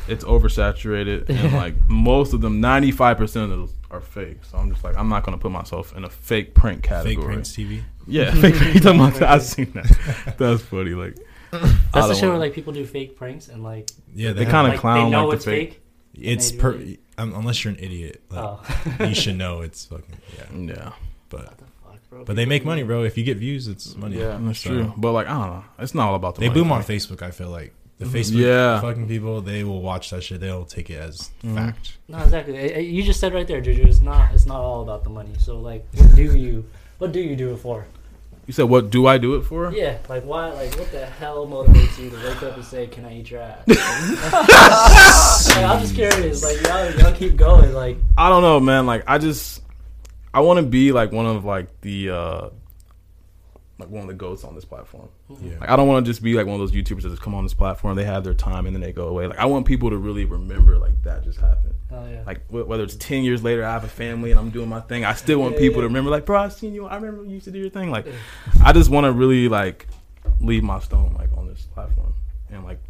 it's oversaturated, and like most of them, ninety five percent of those are fake. So I'm just like, I'm not gonna put myself in a fake prank category. Fake pranks TV. Yeah, fake prank. You talking about that? I've seen that. That's funny. Like That's the don't where like people do fake pranks and like Yeah, They have- kinda like, clown they know like the it's fake- fake. It's per really- um, unless you're an idiot, like, Oh, you should know it's fucking yeah. Yeah, But What the fuck, bro? but they make money, bro. If you get views, it's money. Yeah. that's So- true. But like I don't know, it's not all about the They money boom for on. Facebook. I feel like the. Facebook Yeah. fucking people, they will watch that shit. They'll take it as Mhm. fact. No, exactly. You just said right there, Juju. It's not. It's not all about the money. So like, what do you? What do you do it for? You said, what do I do it for? Yeah, like why? Like what the hell motivates you to wake up and say, "Can I eat your ass?" Like, I'm just curious. Like y'all, y'all keep going. Like I don't know, man. Like I just I want to be like one of like the uh like one of the goats on this platform. Yeah. Like I don't want to just be like one of those YouTubers that just come on this platform, they have their time and then they go away. Like I want people to really remember like that just happened. oh yeah. Like wh- whether it's ten years later, I have a family and I'm doing my thing. I still want Yeah, people yeah. to remember, like, bro, I seen you. I remember you used to do your thing. Like, I just want to really like leave my stone like on this platform and like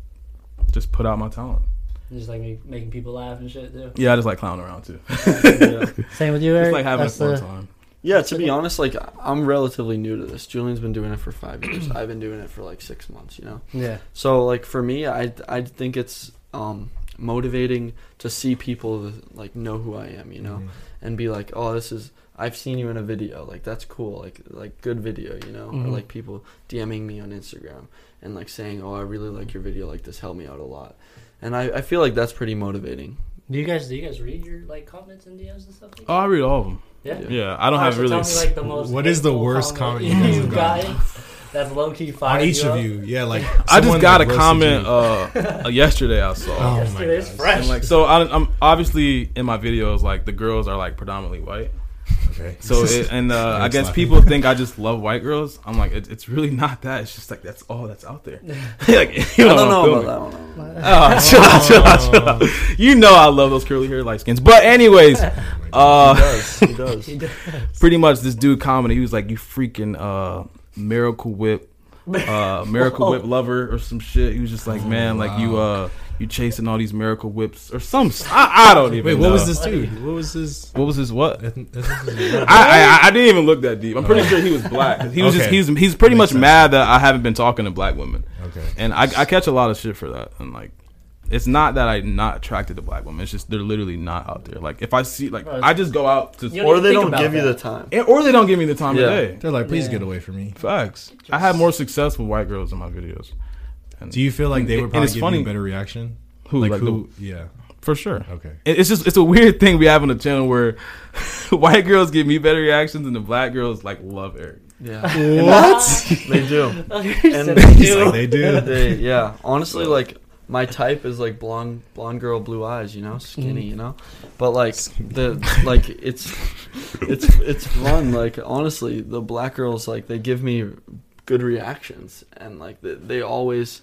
just put out my talent. just like make, making people laugh and shit too. Yeah, I just like clowning around too. Same with you, Eric. It's like having a fun the- time. Yeah, to be honest, like I'm relatively new to this. Julian's been doing it for five years. I've been doing it for like six months. You know, Yeah. so like for me, I I think it's um, motivating to see people like know who I am. You know, Mhm. and be like, oh, this is I've seen you in a video. Like that's cool. Like like good video. You know, Mhm. or like people DMing me on Instagram and like saying, oh, I really like your video. Like this helped me out a lot. And I, I feel like that's pretty motivating. Do you guys do you guys read your like comments and DMs and stuff like Oh, I read all of them. Yeah. Yeah, I don't Alright, have so really. Tell me, like, the most What is the worst comment you comment guys you've have gotten? gotten? That's low key fire. On each you of up? you, yeah. Like I just got like, a comment uh, uh, yesterday. I saw. Oh my Yesterday, it's fresh. And like so, I, I'm obviously in my videos like the girls are like predominantly white. Okay. So it, and uh, I guess Laffy. people think I just love white girls. I'm like, it, it's really not that. It's just like that's all that's out there. like, you I know, don't I'm know about that one. Oh, chill out, chill out, chill out. You know I love those curly hair, light skins. But anyways, He uh, does. He does. He does. pretty much this dude commented. He was like, "You freaking uh, Miracle Whip, uh, Miracle Whip lover or some shit." He was just like, "Man, like you uh, you chasing all these Miracle Whips or some. I don't even. Wait, what know. was this dude? What was his? What was his what? I, I I didn't even look that deep. I'm pretty sure he was black. 'Cause He was just he's he's pretty Makes much sense. mad that I haven't been talking to black women, Okay. and I, I catch a lot of shit for that. And like, it's not that I'm not attracted to black women. It's just they're literally not out there. Like if I see like I just go out to Or they don't about give you the time. and- or they don't give me the time Yeah. of day. They're like, please Yeah. get away from me. Facts. I have more success with white girls in my videos. And Do you feel like they would probably it's give funny- you a better reaction? Who, Like, like who? Yeah. for sure. Okay. It's just it's a weird thing we have on the channel where white girls give me better reactions and the black girls like love Eric. Yeah, What? they do. Oh, and And- He's like, they do. They, yeah, honestly, like my type is like blonde, blonde girl, blue eyes. You know, skinny. Mm-hmm. You know, but like the like it's it's it's fun. Like honestly, the black girls like they give me good reactions, and like they, they always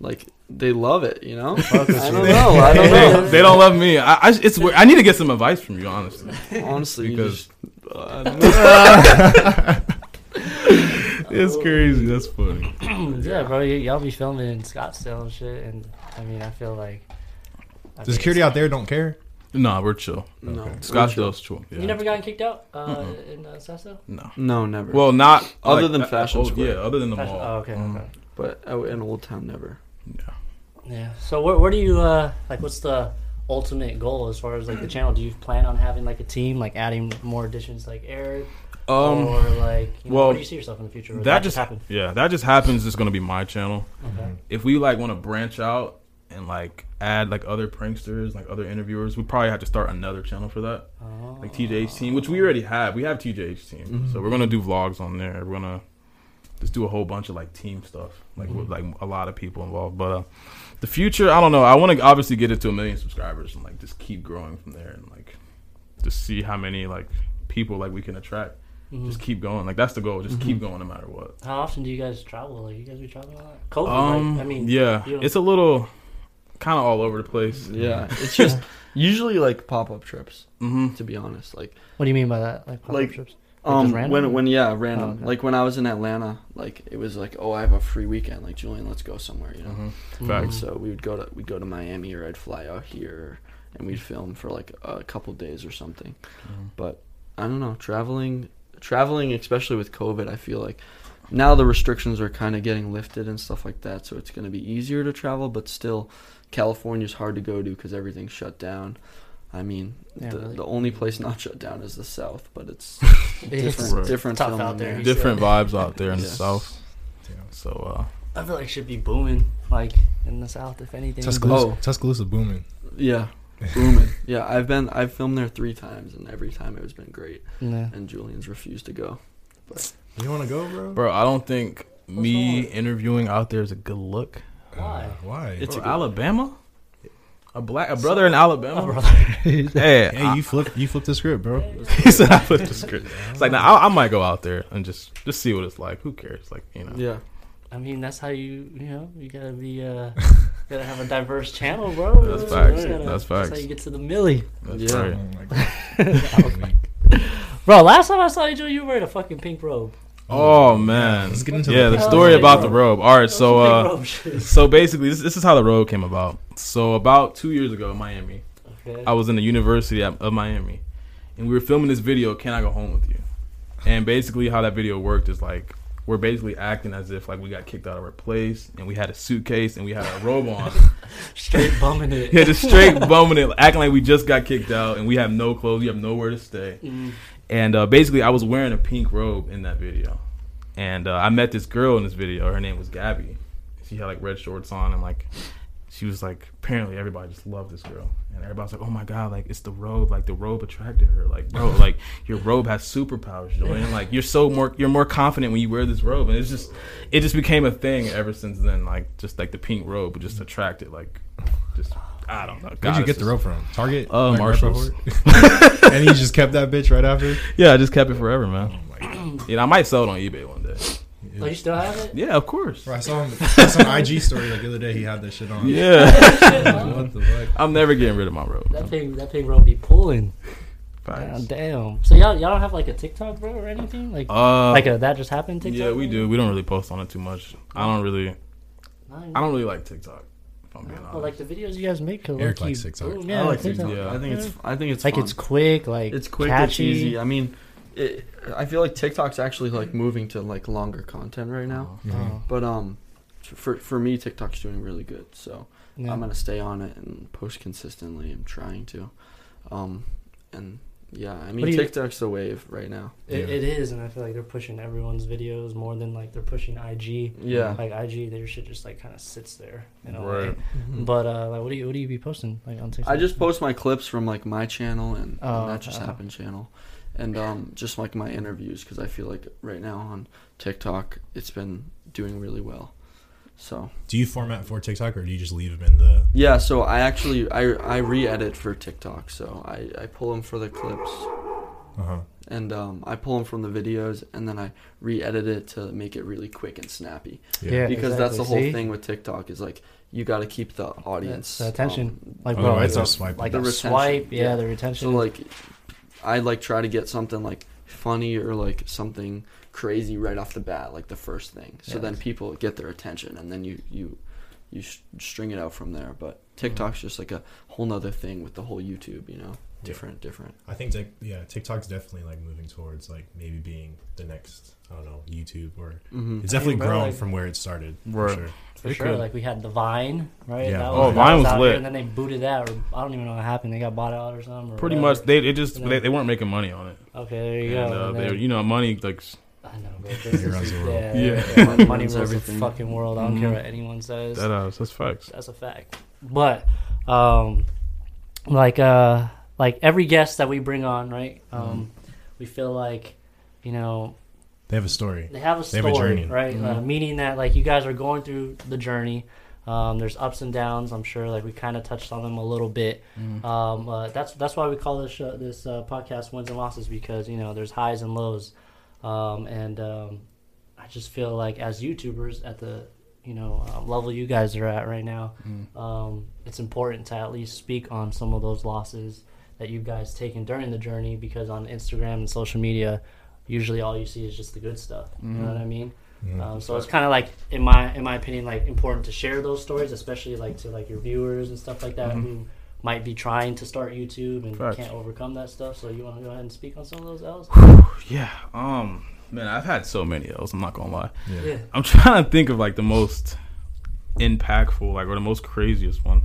like they love it. You know, I don't know. I don't They know. don't, they don't love me. I, I it's weird. I need to get some advice from you, honestly. Honestly, Because- just, uh, I don't know. It's crazy. That's funny. yeah, bro, y- y'all be filming in Scottsdale and shit, and I mean, I feel like I The security out there don't care. Nah, we're chill. no, Okay. Scottsdale's chill. Yeah. You never gotten kicked out uh, in uh, Scottsdale? No. no, never. Well, not Other than uh, Fashion oh, Square. Yeah, other than the Fashion- mall. Oh, okay, Mhm. okay. but uh, in Old Town, never. Yeah. Yeah. So where, where do you uh like? What's the ultimate goal as far as like the channel? Do you plan on having like a team, like adding more additions, like Eric, Um. or like you know, well, where do you see yourself in the future? Or that just happened. Yeah, that just happens. It's gonna be my channel. Okay. If we like want to branch out and like add like other pranksters, like other interviewers, we probably have to start another channel for that. Oh. Like TJH team, which we already have. We have TJH team, Mm-hmm. so we're gonna do vlogs on there. We're gonna just do a whole bunch of like team stuff, like Mm-hmm. with like a lot of people involved. But uh, the future, I don't know. I want to obviously get it to a million subscribers and like just keep growing from there and like just see how many like people like we can attract. Mhm. Just keep going. Like that's the goal. Just Mm-hmm. keep going no matter what. How often do you guys travel? Like you guys be traveling a lot? COVID, Um, right? I mean, yeah, it's a little kind of all over the place. Yeah, it's just usually like pop up trips. hmm To be honest, like What do you mean by that? Like pop-up Like, trips? um just random? when when yeah random Oh, okay. like when I was in Atlanta like it was like oh I have a free weekend like Julian let's go somewhere you know hmm Mhm. and Facts. so we would go to we'd go to Miami or I'd fly out here and we'd film for like a couple days or something Mhm. but I don't know traveling traveling especially with COVID I feel like now the restrictions are kind of getting lifted and stuff like that so it's going to be easier to travel but still California's hard to go to because everything's shut down. I mean, Yeah, the, really. the only place not shut down is the South, but it's It's different, Right. different tough film out there. there. You Different vibes out there in the south. Yeah. So uh, I feel like it should be booming, like in the south, if anything. Tuscaloosa, Oh. Tuscaloosa booming. Yeah, booming. yeah, I've been I've filmed there three times, and every time it has been great. Yeah. And Julian's refused to go. You want to go, bro? bro, I don't think me wrong? interviewing out there is a good look. Why? Uh, why? It's Bro, Alabama, a black a brother in Alabama. Oh, brother. Hey, hey, I- you flip, you flip the script, bro. he said I flipped the script. It's like, now I, I might go out there and just just see what it's like. Who cares? Like, you know. Yeah, I mean, that's how you, you know, you gotta be, uh, gotta have a diverse channel, bro. That's facts. You gotta- That's That's facts. how you get to the millie. That's Yeah. Oh right. my god. Bro, last time I saw you, Joe, you were wearing a fucking pink robe. Oh man. Let's get into yeah, the- the story Oh, about bro. the robe. All right, so uh, so basically, this, this is how the robe came about. So about two years ago in Miami, Okay. I was in the University of of Miami, and we were filming this video. Can I go home with you? And basically, how that video worked is like we're basically acting as if like we got kicked out of our place, and we had a suitcase and we had a robe on. Straight bumming it. yeah, just straight bumming it, acting like we just got kicked out, and we have no clothes, we have nowhere to stay. Mm. And uh, basically, I was wearing a pink robe in that video, and uh, I met this girl in this video. Her name was Gabby. She had like red shorts on, and like she was like apparently everybody just loved this girl, and everybody's like, "Oh my god, like it's the robe, like the robe attracted her, like bro, like your robe has superpowers, Julian. Like you're so more, you're more confident when you wear this robe, and it's just, it just became a thing ever since then. Like just like the pink robe just attracted like just I don't know. Where'd you get the rope from? Target? Uh, Like, Marshalls. And you just kept that bitch right after? Yeah, I just kept it forever, man. Oh my god. Yeah, I might sell it on eBay one day. Oh, you still have it? Yeah, of course. Bro, I saw him on some IG story like the other day. He had that shit on. Yeah, What the fuck? I'm never getting rid of my rope. That thing, that pig rope be pulling. Facts. God damn. So y'all, y'all don't have like a TikTok, bro, or anything? Like, Uh, like a that just happened TikTok? yeah, we bro? do. We don't really post on it too much. I don't really. I don't really like TikTok. If I'm being But honest. like the videos you guys make, could Eric low-key likes TikTok. boom, I Yeah, like TikTok. TikTok. Yeah. I think it's I think it's like fun. it's quick, like it's quick, catchy. it's easy. I mean, it, I feel like TikTok's actually like moving to like longer content right now. Oh, But um, for for me, TikTok's doing really good. So yeah. I'm gonna stay on it and post consistently. I'm trying to, um, and yeah, I mean you- TikTok's the wave right now. It, Yeah. it is, and I feel like they're pushing everyone's videos more than like they're pushing IG. Yeah. Like IG, their shit just like kind of sits there in a Right. way. But uh, like, what do you what do you be posting like on TikTok? I just post my clips from like my channel and, Oh, and that just okay. happened channel, and um, just like my interviews because I feel like right now on TikTok it's been doing really well. So Do you format for TikTok or do you just leave them in the? yeah, so I actually I I re-edit for TikTok. So I I pull them for the clips Uh huh. and um, I pull them from the videos and then I re-edit it to make it really quick and snappy. Yeah. because that's the whole. See? thing with TikTok is like you got to keep the audience the attention. um, like Oh, bro, right, like, a- swiping. like The retention, swipe, yeah, yeah. the retention. So like, I like try to get something like funny or like something crazy right off the bat, like the first thing. So then people get their attention, and then you you you string it out from there. But mm-hmm. TikTok's just like a whole nother thing with the whole YouTube, you know, different, different. I think Tik yeah, TikTok's definitely like moving towards like maybe being the next I don't know YouTube or Mm-hmm. it's definitely bro, grown like- from where it started. Right. For sure. for sure, could. like we had the Vine, right? Yeah. That Oh, that Vine was out lit. here, and then they booted that, or I don't even know what happened. They got bought out or something. Or Pretty whatever. much, they it just You they, they weren't making money on it. Okay, there you and, go. uh, and they, you know, money like s- I know, bro. This is, the world. yeah, Yeah. yeah, money, money Runs rules the fucking world. I don't care Mhm. what anyone says. that uh, that's facts. That's a fact. But um like uh like every guest that we bring on, right? Um we feel like, you know, They have a story. they have a They story, have a journey. right? Uh, meaning that like you guys are going through the journey. Um, there's ups and downs. I'm sure, like we kind of touched on them a little bit. Um, uh, that's that's why we call this show, this uh, podcast "Wins and Losses" because you know there's highs and lows, um, and um, I just feel like as YouTubers at the you know uh, level you guys are at right now, um, it's important to at least speak on some of those losses that you guys taken during the journey because on Instagram and social media, usually all you see is just the good stuff. You know what I mean? Mm-hmm. Um, so it's kind of like, in my in my opinion, like important to share those stories, especially like to like your viewers and stuff like that who might be trying to start YouTube and Facts. can't overcome that stuff. So you want to go ahead and speak on some of those L's? Yeah. Um. Man, I've had so many L's. I'm not gonna lie. Yeah. Yeah. I'm trying to think of like the most impactful, like or the most craziest one.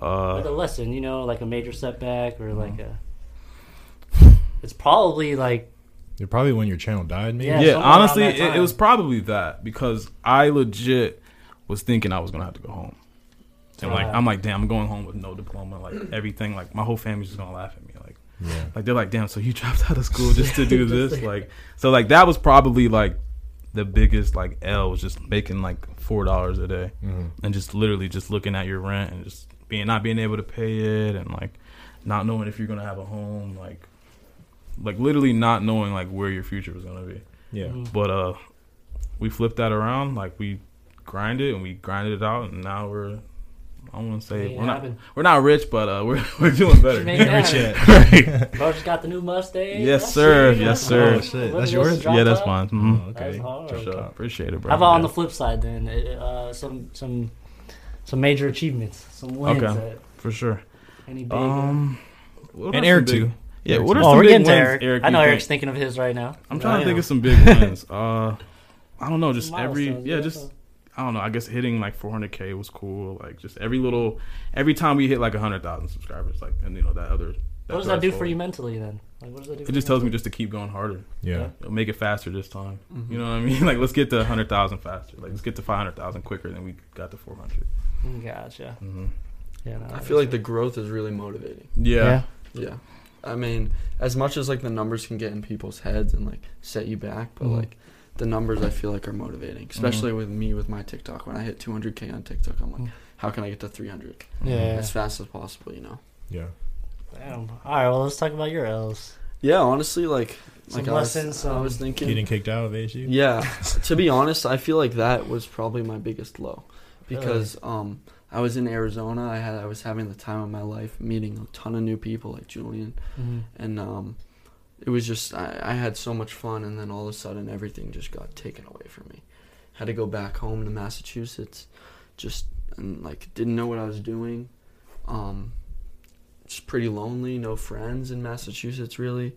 Like a Uh, lesson, you know, like a major setback or like a. It's probably like You're probably when your channel died, maybe. Yeah, yeah. Honestly, it, it was probably that because I legit was thinking I was gonna have to go home. And like I'm like, damn, I'm going home with no diploma, like everything, like my whole family's just gonna laugh at me, like. Yeah. Like they're like, damn, so you dropped out of school just to do this? Like, so like that was probably like the biggest like L was just making like four dollars a day Mhm. and just literally just looking at your rent and just being not being able to pay it and like not knowing if you're gonna have a home, like like literally not knowing like where your future was gonna be. Yeah. mm, But uh, we flipped that around. Like we grinded it and we grinded it out, and now we're. I want to say we're not we're not rich, but uh, we're we're doing better. Make Rich happen. yet. Bro just got the new Mustang. Yes, That's sir. it. Yes, sir. Oh, shit. That's is yours? yeah, that's top? fine. Mhm. Oh, okay. That's hard. For sure. Appreciate it, bro. How about on the flip side then? Uh, some some some major achievements, some wins. Okay. That, For sure. any big? Um, what And Eric big- too. Yeah, what are too. oh, some we're big getting wins? Eric. Eric I know Eric's think? thinking of his right now. I'm trying I to think know. of some big wins. Uh, I don't know, just every yeah, yeah, just I don't know. I guess hitting like 400k was cool. Like just every little, every time we hit like 100,000 subscribers, like and you know that other. What does that do for you mentally then? Like, what does that do? It for just you tells me just to keep going harder. Yeah. It'll make it faster this time. Mhm. You know what I mean? Like let's get to 100,000 faster. Like let's get to 500,000 quicker than we got to 400. Mentally? Gotcha. hmm Yeah, no, I feel like the growth is really motivating. Yeah. Yeah. Yeah. I mean, as much as like the numbers can get in people's heads and like set you back, but Mhm. like the numbers I feel like are motivating, especially with me with my TikTok. When I hit 200k on TikTok, I'm like, Mm. how can I get to 300 Yeah. as fast as possible? You know. Yeah. Damn. All right. Well, let's talk about your L's. Yeah, honestly, like Some like I was, lessons, I was thinking. Getting kicked out of ASU. Yeah, to be honest, I feel like that was probably my biggest low because um, I was in Arizona. I had I was having the time of my life, meeting a ton of new people like Julian, Mhm. and um, it was just I, I had so much fun, and then all of a sudden everything just got taken away from me. Had to go back home to Massachusetts, just and like didn't know what I was doing. Um, just pretty lonely, no friends in Massachusetts really.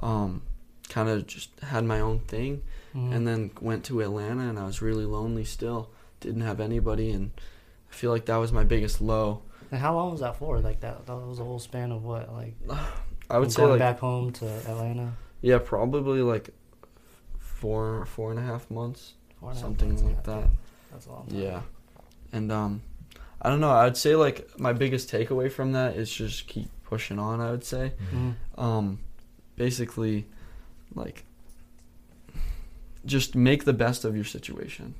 Um, kind of just had my own thing, Mhm. and then went to Atlanta, and I was really lonely still. Didn't have anybody, and I feel like that was my biggest low. And how long was that for? Like that? That was a whole span of what? Like I would say going like back home to Atlanta. yeah, probably like four four and a half months. Four and a half Something months, like that. That's a long time. Yeah, and um, I don't know. I'd say like my biggest takeaway from that is just keep pushing on. I would say, Mhm. um, basically, like just make the best of your situation.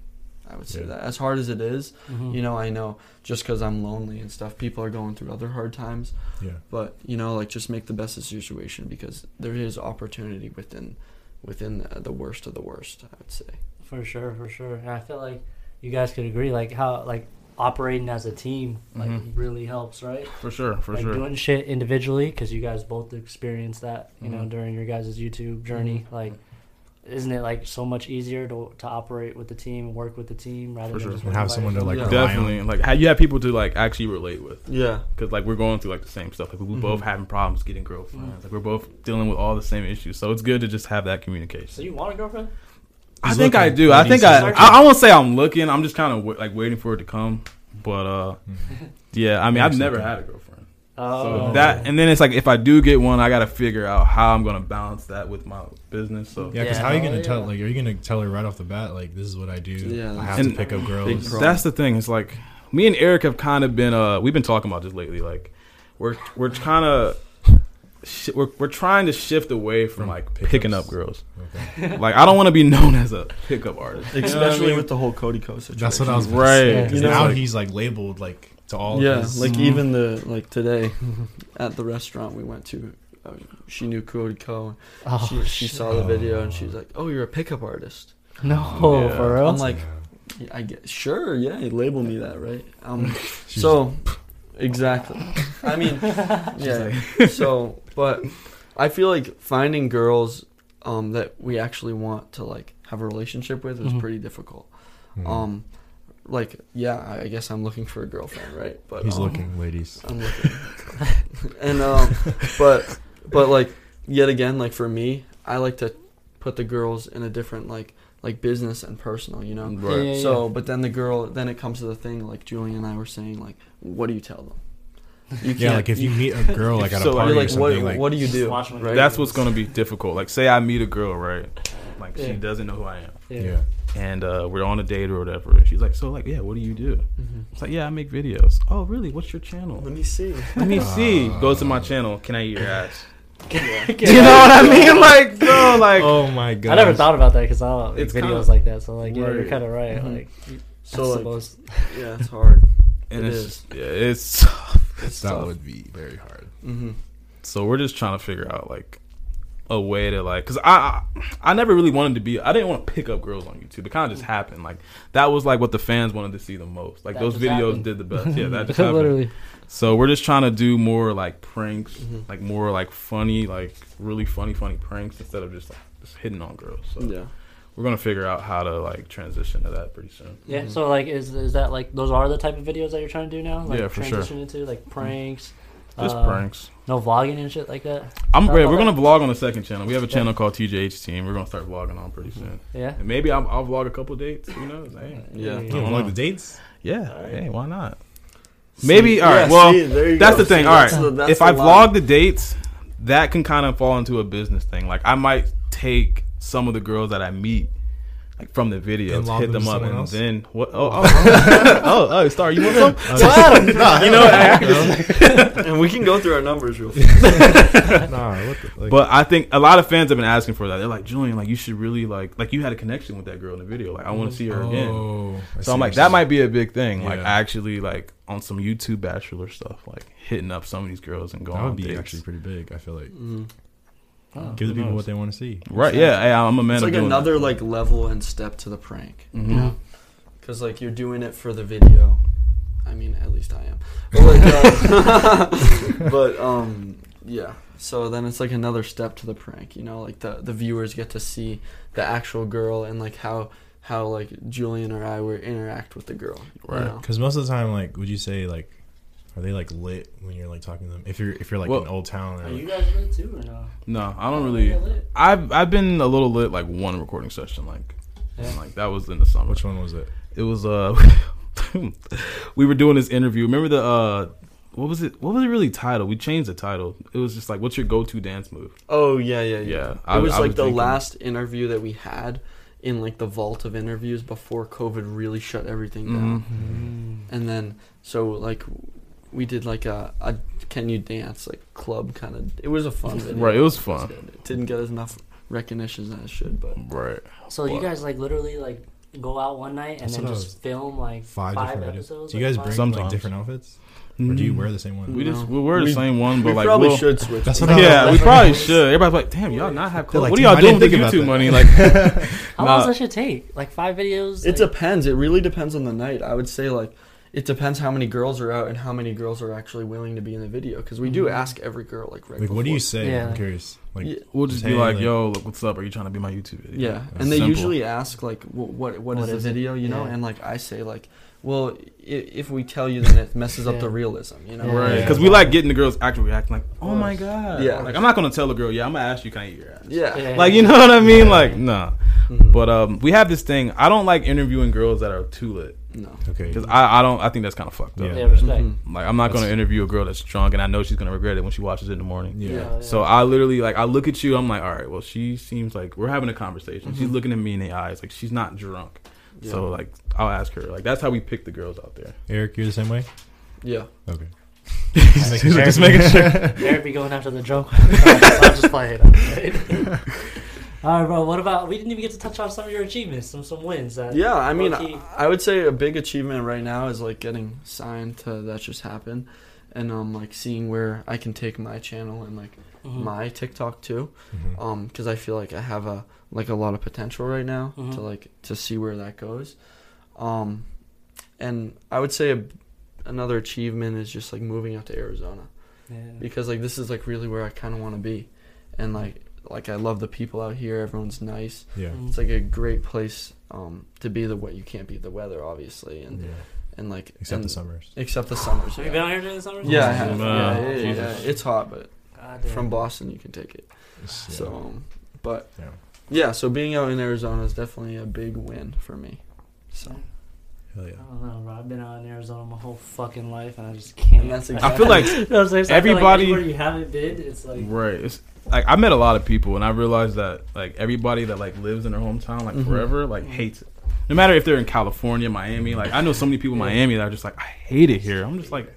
I would say Yeah. that as hard as it is, Mhm. you know, I know just because I'm lonely and stuff, people are going through other hard times. Yeah. But you know, like just make the best of the situation because there is opportunity within within the, the worst of the worst. I would say. For sure, for sure. And I feel like you guys could agree, like how like operating as a team like Mhm. really helps, right? For sure, for like sure. doing shit individually because you guys both experienced that, you know, Mhm. during your guys' YouTube journey. Like, isn't it like so much easier to to operate with the team and work with the team rather For than sure. just And have someone to, like, Yeah. rely Definitely, like how you have people to like actually relate with, Yeah. because like we're going through like the same stuff. Like we Mhm. both having problems getting girlfriends. Mhm. Like we're both dealing with all the same issues. So it's good to just have that communication. So you want a girlfriend? I He's think I do. I think I. I. I won't say I'm looking. I'm just kind of w- like waiting for it to come. But uh, yeah. I mean, I've never had a girlfriend. Oh, So that, and then it's like if I do get one, I got to figure out how I'm gonna balance that with my business. So Yeah, because Yeah. how are you Oh, gonna yeah. tell? Like, are you gonna tell her right off the bat? Like, this is what I do. Yeah, I have And- to pick up girls. that's the thing. It's like me and Eric have kind of been uh, we've been talking about this lately. Like we're we're kind of. Sh- we're, we're trying to shift away from From like pickups. picking up girls. Okay. Like I don't want to be known as a pickup artist, You know I Especially mean? with the whole Cody Ko situation. That's what I was gonna Right. say, 'cause You know, now like- he's like labeled like to all. Yeah, of his, like Mhm. even the like today at the restaurant we went to, uh, she knew Cody Ko. Oh, she she shit. saw the video and she was like, "Oh, you're a pickup artist." no, Yeah. for real. I'm like, yeah, I get sure, yeah, you label me that, right? Um, She's- so exactly. I mean, yeah. So, but I feel like finding girls um, that we actually want to like have a relationship with is Mhm. pretty difficult. Mhm. Um, like, yeah, I I guess I'm looking for a girlfriend, right? But he's um, looking, ladies. I'm looking. and um, but but like yet again, like for me, I like to put the girls in a different like like business and personal, you know. Right. Yeah, yeah, So, but then the girl, then it comes to the thing like Julian and I were saying, like, what do you tell them? You Yeah, like if you meet a girl like at So, a party you're or like, what, something, like what do you do? Right? That's what's gonna be difficult. Like, say I meet a girl, right? Like she doesn't know who I am, yeah. yeah. and uh, we're on a date or whatever. And she's like, "So, like, yeah, what do you do?" Mhm. It's like, "Yeah, I make videos." Oh, really? What's your channel? Let me see. Let me see. Uh, Go to my channel. Can I eat your ass? Get You know what I mean? Like, bro, like, Oh my god. I never thought about that because I don't like It's videos kinda- like that. So like, yeah, you're kind of right. Mhm. Like, So that's the like, most. yeah, it's hard. and It it's is. yeah, it's It's that tough. would be very hard. hmm so we're just trying to figure out like a way to like because I, I I never really wanted to be I didn't want to pick up girls on YouTube it kind of just happened like that was like what the fans wanted to see the most like That those videos happened. did the best yeah that just happened Literally. so we're just trying to do more like pranks Mhm. like more like funny like really funny funny pranks instead of just like just hitting on girls so Yeah. we're gonna figure out how to like transition to that pretty soon Yeah. Mhm. So like, is is that like those are the type of videos that you're trying to do now? Like Yeah, for sure. transition into like pranks. Just uh, pranks No vlogging and shit like that. I'm Thought great. about We're gonna vlog on the second channel. We have a Yeah. channel called TJH Team. We're gonna start vlogging on pretty soon. Yeah. And maybe I'll, I'll vlog a couple dates. Who knows? Hey. Yeah. You don't like the dates? Yeah. Alright. Hey, why not? Maybe. All right. yeah, well, see, that's go. the thing. See, all right. the- that's if the I line. vlog the dates, that can kind of fall into a business thing. Like I might take some of the girls that I meet like from the videos, hit them them up, and else? then what? Oh, oh, oh, oh, Star, you want some? you know, I could just- and we can go through our numbers real fast. nah, what the, like, But I think a lot of fans have been asking for that. They're like, Julian, like you should really like, like you had a connection with that girl in the video. Like I want to see her again. oh, I So I'm like, that might be a big thing. Like Yeah. actually, like on some YouTube bachelor stuff, like hitting up some of these girls and going That on would be dates. actually pretty big. I feel like Mm. Oh, give the people knows? what they want to see. right? Yeah, hey, I'm a man. It's like doing another that. like level and step to the prank. Mhm. Yeah. Because like you're doing it for the video. I mean, at least I am. But, like, uh, but um, yeah. So then it's like another step to the prank. You know, like the the viewers get to see the actual girl and like how how like Julian or I would interact with the girl. you Right. know? Because most of the time, like, would you say like, are they like lit when you're like talking to them? If you're if you're like Well- in Old Town, Are like, you guys lit too or no? No, I don't really. I've I've been a little lit like one recording session, like, and, like that was in the summer. which one was it? It was uh, we were doing this interview. Remember the uh, what was it? What was it really titled? We changed the title. It was just like, what's your go-to dance move? Oh yeah, yeah, yeah. Yeah, it I- was I like was the thinking- last interview that we had in like the vault of interviews before COVID really shut everything down. Mm-hmm. And then so like we did like a, a can you dance like club kind of. It was a fun video. Right, it was fun. good. It didn't get as enough recognition as it should, but Right. So you guys like literally like go out one night and That's then just film like Five, five, different videos. episodes. Do you guys like, bring five- like different outfits, or do you Mm. wear the same one? We just we wear the We- same one, but we like probably we'll- should switch. That's it. what I- Yeah, we probably should. Everybody's like, "Damn, y'all not have clothes. like, what are y'all I doing with think YouTube about money?" that. Like, How Nah. long does that shit take? Like five videos? It like, depends. It really depends on the night. I would say like it depends how many girls are out and how many girls are actually willing to be in the video because we do Mhm. ask every girl like right Like, what do you say? Yeah. I'm curious. Like, Yeah. we'll just be like, like- "Yo, look, what's up? Are you trying to be my YouTube video?" Yeah, It's and they simple. usually ask like, wh- "What what is What the is it? video?" You know, Yeah. and like I say like, "Well, if we tell you, then it messes up the realism." You know, Yeah. Right, Yeah. because we like getting the girls actually reacting like, "Oh my god!" Yeah. like I'm not gonna tell a girl, "Yeah, I'm gonna ask you, can I eat your ass?" Yeah. Yeah. Like you know what I mean? Yeah. Like nah. Mhm. But um, we have this thing. I don't like interviewing girls that are too lit no. okay, because I, I don't. I think that's kind of fucked up. Yeah. Yeah, respect. Mhm. Like I'm not gonna interview a girl that's drunk and I know she's gonna regret it when she watches it in the morning. yeah. Yeah, yeah. So I literally like I look at you. I'm like, all right. Well, she seems like we're having a conversation. She's looking at me in the eyes, like she's not drunk. Yeah. So like I'll ask her. Like that's how we pick the girls out there. Eric, you're the same way. Yeah. Okay. Just making sure. Eric be going after the joke. I'll just play it. Play it. All right, bro. What about? We didn't even get to touch on some of your achievements, some some wins. That Yeah, I mean, I, I would say a big achievement right now is like getting signed to That Just Happened, and um, like seeing where I can take my channel and like Mhm. my TikTok too, Mhm. um, because I feel like I have a like a lot of potential right now Mhm. to like to see where that goes, um, and I would say a, another achievement is just like moving out to Arizona Yeah. because like this is like really where I kind of want to be, and like like I love the people out here. Everyone's nice. Yeah. Mhm. It's like a great place um, to be. The what you can't beat the weather, obviously, and Yeah. and like Except and, the summers. Except the summers. Have yeah. you been out here during the summer? Yeah, I have. Wow. Yeah, yeah, yeah, yeah. It's hot, but from Boston you can take it. Yeah. So, um, but Yeah. yeah, so being out in Arizona is definitely a big win for me. So Hell yeah. I don't know, bro. I've been out in Arizona my whole fucking life, and I just can't. And that's I feel like You know what I'm saying? So I feel like Everybody- you haven't been, it's like right. It's like I met a lot of people and I realized that like everybody that like lives in their hometown like Mhm. forever like hates it. No matter if they're in California, Miami. Like I know so many people in Miami that are just like I hate it here. I'm just like,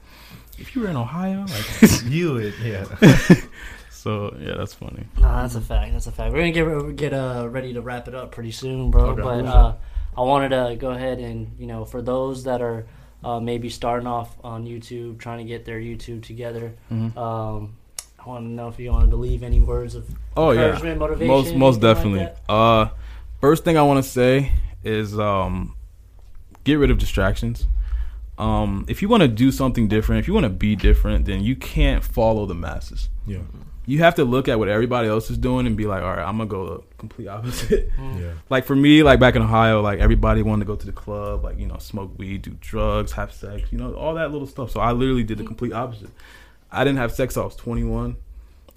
if you were in Ohio, like you would, yeah. so yeah, that's funny. No, that's a fact. That's a fact. We're gonna get get uh, ready to wrap it up pretty soon, bro. Okay. But uh, I wanted to go ahead and you know, for those that are uh, maybe starting off on YouTube, trying to get their YouTube together, Mhm. um, I want to know if you wanted to leave any words of Oh yeah, encouragement, motivation, most most anything like definitely. uh, first thing I want to say is um, get rid of distractions. Um, if you want to do something different, if you want to be different, then you can't follow the masses. Yeah. You have to look at what everybody else is doing and be like, all right, I'm gonna go the complete opposite. Yeah. like for me, like back in Ohio, like everybody wanted to go to the club, like you know, smoke weed, do drugs, have sex, you know, all that little stuff. So I literally did the complete opposite. I didn't have sex till I was 21.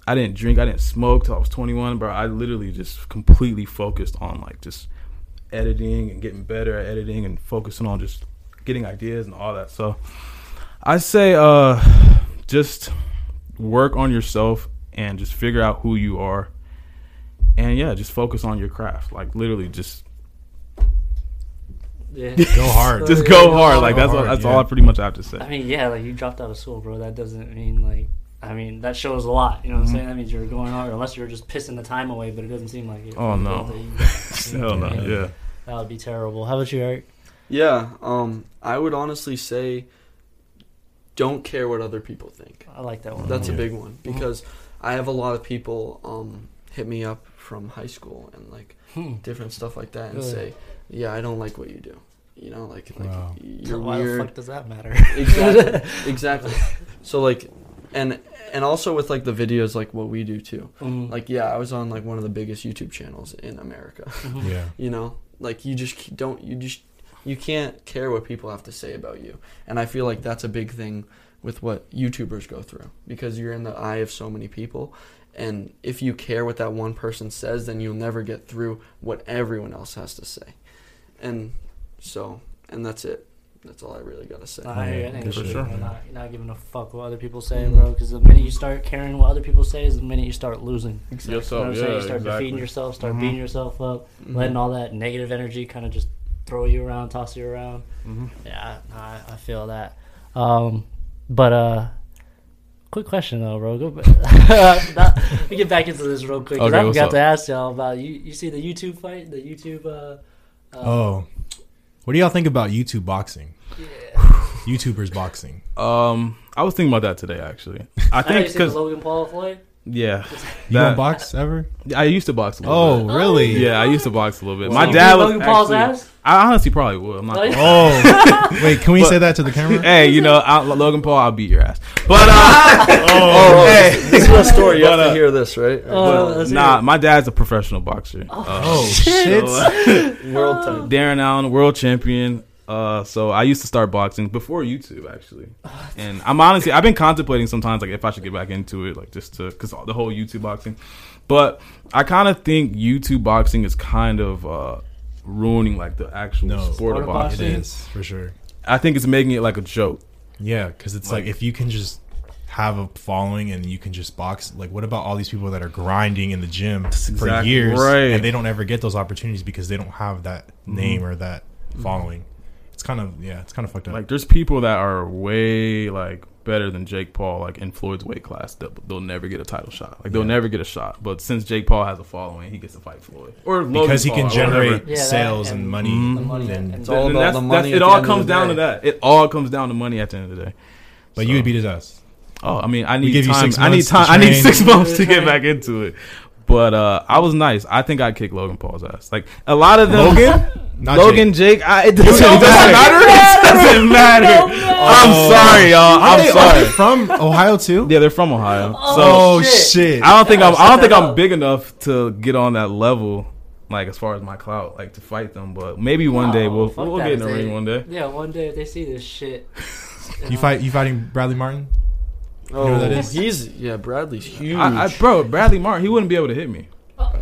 I didn't drink, I didn't smoke till I was 21, bro. I literally just completely focused on like just editing and getting better at editing and focusing on just getting ideas and all that. So I say, uh, just work on yourself and just figure out who you are and yeah, just focus on your craft. Like literally, just Yeah. Go hard. Just Yeah, go go hard. Like that's hard, all, that's yeah. all I pretty much have to say. I mean, yeah, like you dropped out of school, bro. That doesn't mean like. I mean, that shows a lot. You know what I'm saying? That means you're going hard, unless you're just pissing the time away. But it doesn't seem like it. Oh, no. That Hell no. Yeah. That would be terrible. How about you, Eric? Yeah, um, I would honestly say, don't care what other people think. I like that one. That's a big one because I have a lot of people um, hit me up from high school and like Hmm. different stuff like that and Really? say, "Yeah, I don't like what you do." You know, like like Wow. you're Why the weird. fuck does that matter? exactly, exactly. So like, and and also with like the videos, like what we do too. Mm. Like, yeah, I was on like one of the biggest YouTube channels in America. Yeah. you know, like you just don't you just you can't care what people have to say about you, and I feel like that's a big thing with what YouTubers go through because you're in the eye of so many people. And if you care what that one person says, then you'll never get through what everyone else has to say. And so, and that's it. That's all I really gotta say. I, hear you. I think For sure. You're not, you're not giving a fuck what other people say, bro. Because the minute you start caring what other people say, is the minute you start losing. You know what I'm saying? You start defeating yourself, start Mm-hmm. beating yourself up, Mhm. letting all that negative energy kind of just throw you around, toss you around. Mhm. Yeah, I, I feel that. Um, but uh, quick question though, bro. Go back. Not- let me get back into this real quick. 'cause Okay, I forgot up? to ask y'all about you. You see the YouTube fight, the YouTube. Uh, uh, Oh. What do y'all think about YouTube boxing? YouTubers boxing. Um, I was thinking about that today actually. I I think you see the because Logan Paul Floyd. Yeah, You That- don't box ever? I used to box a little Oh, bit. really? Yeah, I used to box a little bit. So My dad beat was Logan Paul's actually- ass. I honestly probably would. I'm not. Oh, yeah. Oh. Wait, can we But- say that to the camera? Hey, you know, I, Logan Paul, I'll beat your ass. But uh, Oh, hey, this is a story. You But, have uh, to hear this, right? Oh, but let's hear nah, it. my dad's a professional boxer. Oh, shit. World time. Darren Allen, world champion. Uh, so I used to start boxing before YouTube actually, and I'm honestly I've been contemplating sometimes like if I should get back into it like just to because the whole YouTube boxing, but I kind of think YouTube boxing is kind of uh ruining like the actual No. sport Sport of of boxing. boxing. is, for sure. I think it's making it like a joke. Yeah, because it's like, Like- if you can just have a following and you can just box, like what about all these people that are grinding in the gym for exactly years right. and they don't ever get those opportunities because they don't have that Mm-hmm. name or that following? It's kind of yeah, it's kind of fucked up. Like there's people that are way like better than Jake Paul, like in Floyd's weight class. They'll, they'll never get a title shot. Like they'll Yeah. never get a shot. But since Jake Paul has a following, he gets to fight Floyd or Logan because he Paul can generate. Yeah, sales and and money. Mhm. The money and- and- It's all about that's- the that's- money. It all comes down day. to that. It all comes down to money at the end of the day. but So- you would beat his ass. Oh, I mean, I need give you time. six I need time. I need six months to get back into it. But uh, I was nice. I think I kicked Logan Paul's ass. Like a lot of them. Logan? Not Logan, Jake. Jake. I, it doesn't, don't it doesn't matter. It doesn't matter. I'm Oh. sorry, y'all. Are they- I'm are they sorry. from Ohio too? Yeah, they're from Ohio. So Oh shit. shit! I don't think I'm. I don't think I'm big enough to get on that level. Like as far as my clout, like to fight them, but maybe one day Oh, we'll fuck we'll get in the ring one day. Yeah, one day if they see this shit. You fight? You fighting Bradley Martin? Oh, know that is? he's yeah. Bradley's huge. I, I, bro, Bradley Martin, he wouldn't be able to hit me.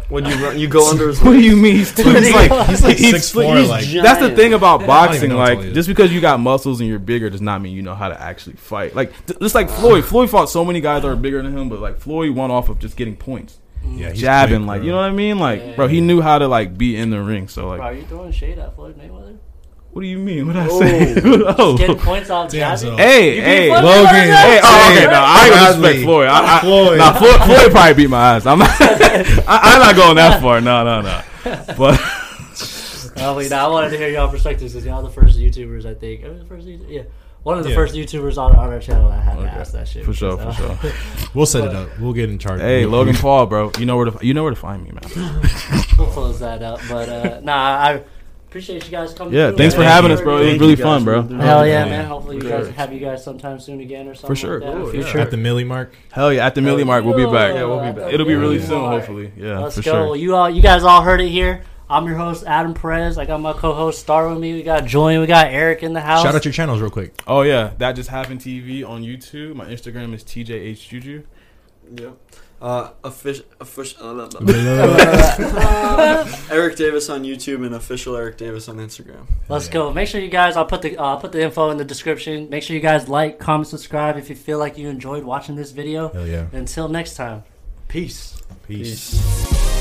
when you run, you go under his. What do you mean? He's, He's like he's like He's six four. he's Like giant. That's the thing about boxing. even know how tall Like, just because you got muscles and you're bigger does not mean you know how to actually fight. Like, th- just like Floyd. Floyd fought so many guys that are bigger than him, but like Floyd won off of just getting points, mm. yeah, he's jabbing. quick, like, you know what I mean? Like, Yeah. bro, he knew how to like be in the ring. So like, Bro, are you throwing shade at Floyd Mayweather? What do you mean? What I Oh. say? oh. Getting points off Damn, jabbing? so- Hey, You hey, Logan. Hey, ass? oh, okay, no, I ain't gonna respect Floyd. I, I, Floyd. Nah, Floyd, Floyd probably beat my ass. I'm not, I, I'm not going that far. No, no, no. But Oh, wait, nah, I wanted to hear y'all perspectives because y'all the first YouTubers, I think. Are we the first Yeah. One of the Yeah. first YouTubers on, on our channel that had Okay. to ask that shit. for sure, for So- sure. We'll set it up. We'll get in charge. Hey, We'll- Logan Paul, bro, you know where to you know where to find me, man. we'll close that up. But uh, nah, I appreciate you guys coming. Yeah, through, thanks for having us, bro. It was really fun, bro. Hell yeah, Yeah. man. Hopefully you guys have you guys sometime soon again or something. For sure. Like that in Oh, the yeah. future. at the milli mark. Hell yeah, at the Millie Mark, we'll be back. Yeah, we'll be back. It'll be really Yeah. soon, hopefully. Yeah, Let's for go. sure. Well, you all, you guys all heard it here. I'm your host Adam Perez. I got my co-host Star with me. We got Julian. We got Eric in the house. Shout out your channels real quick. Oh yeah, that just happened. TV on YouTube. My Instagram is TJH Juju. Yeah. Uh, official, official, Eric Davis on YouTube and official Eric Davis on Instagram. Let's Yeah. go. Make sure you guys. I'll put the uh, put the info in the description. Make sure you guys like, comment, subscribe if you feel like you enjoyed watching this video. Hell yeah. Until next time, peace. Peace. Peace.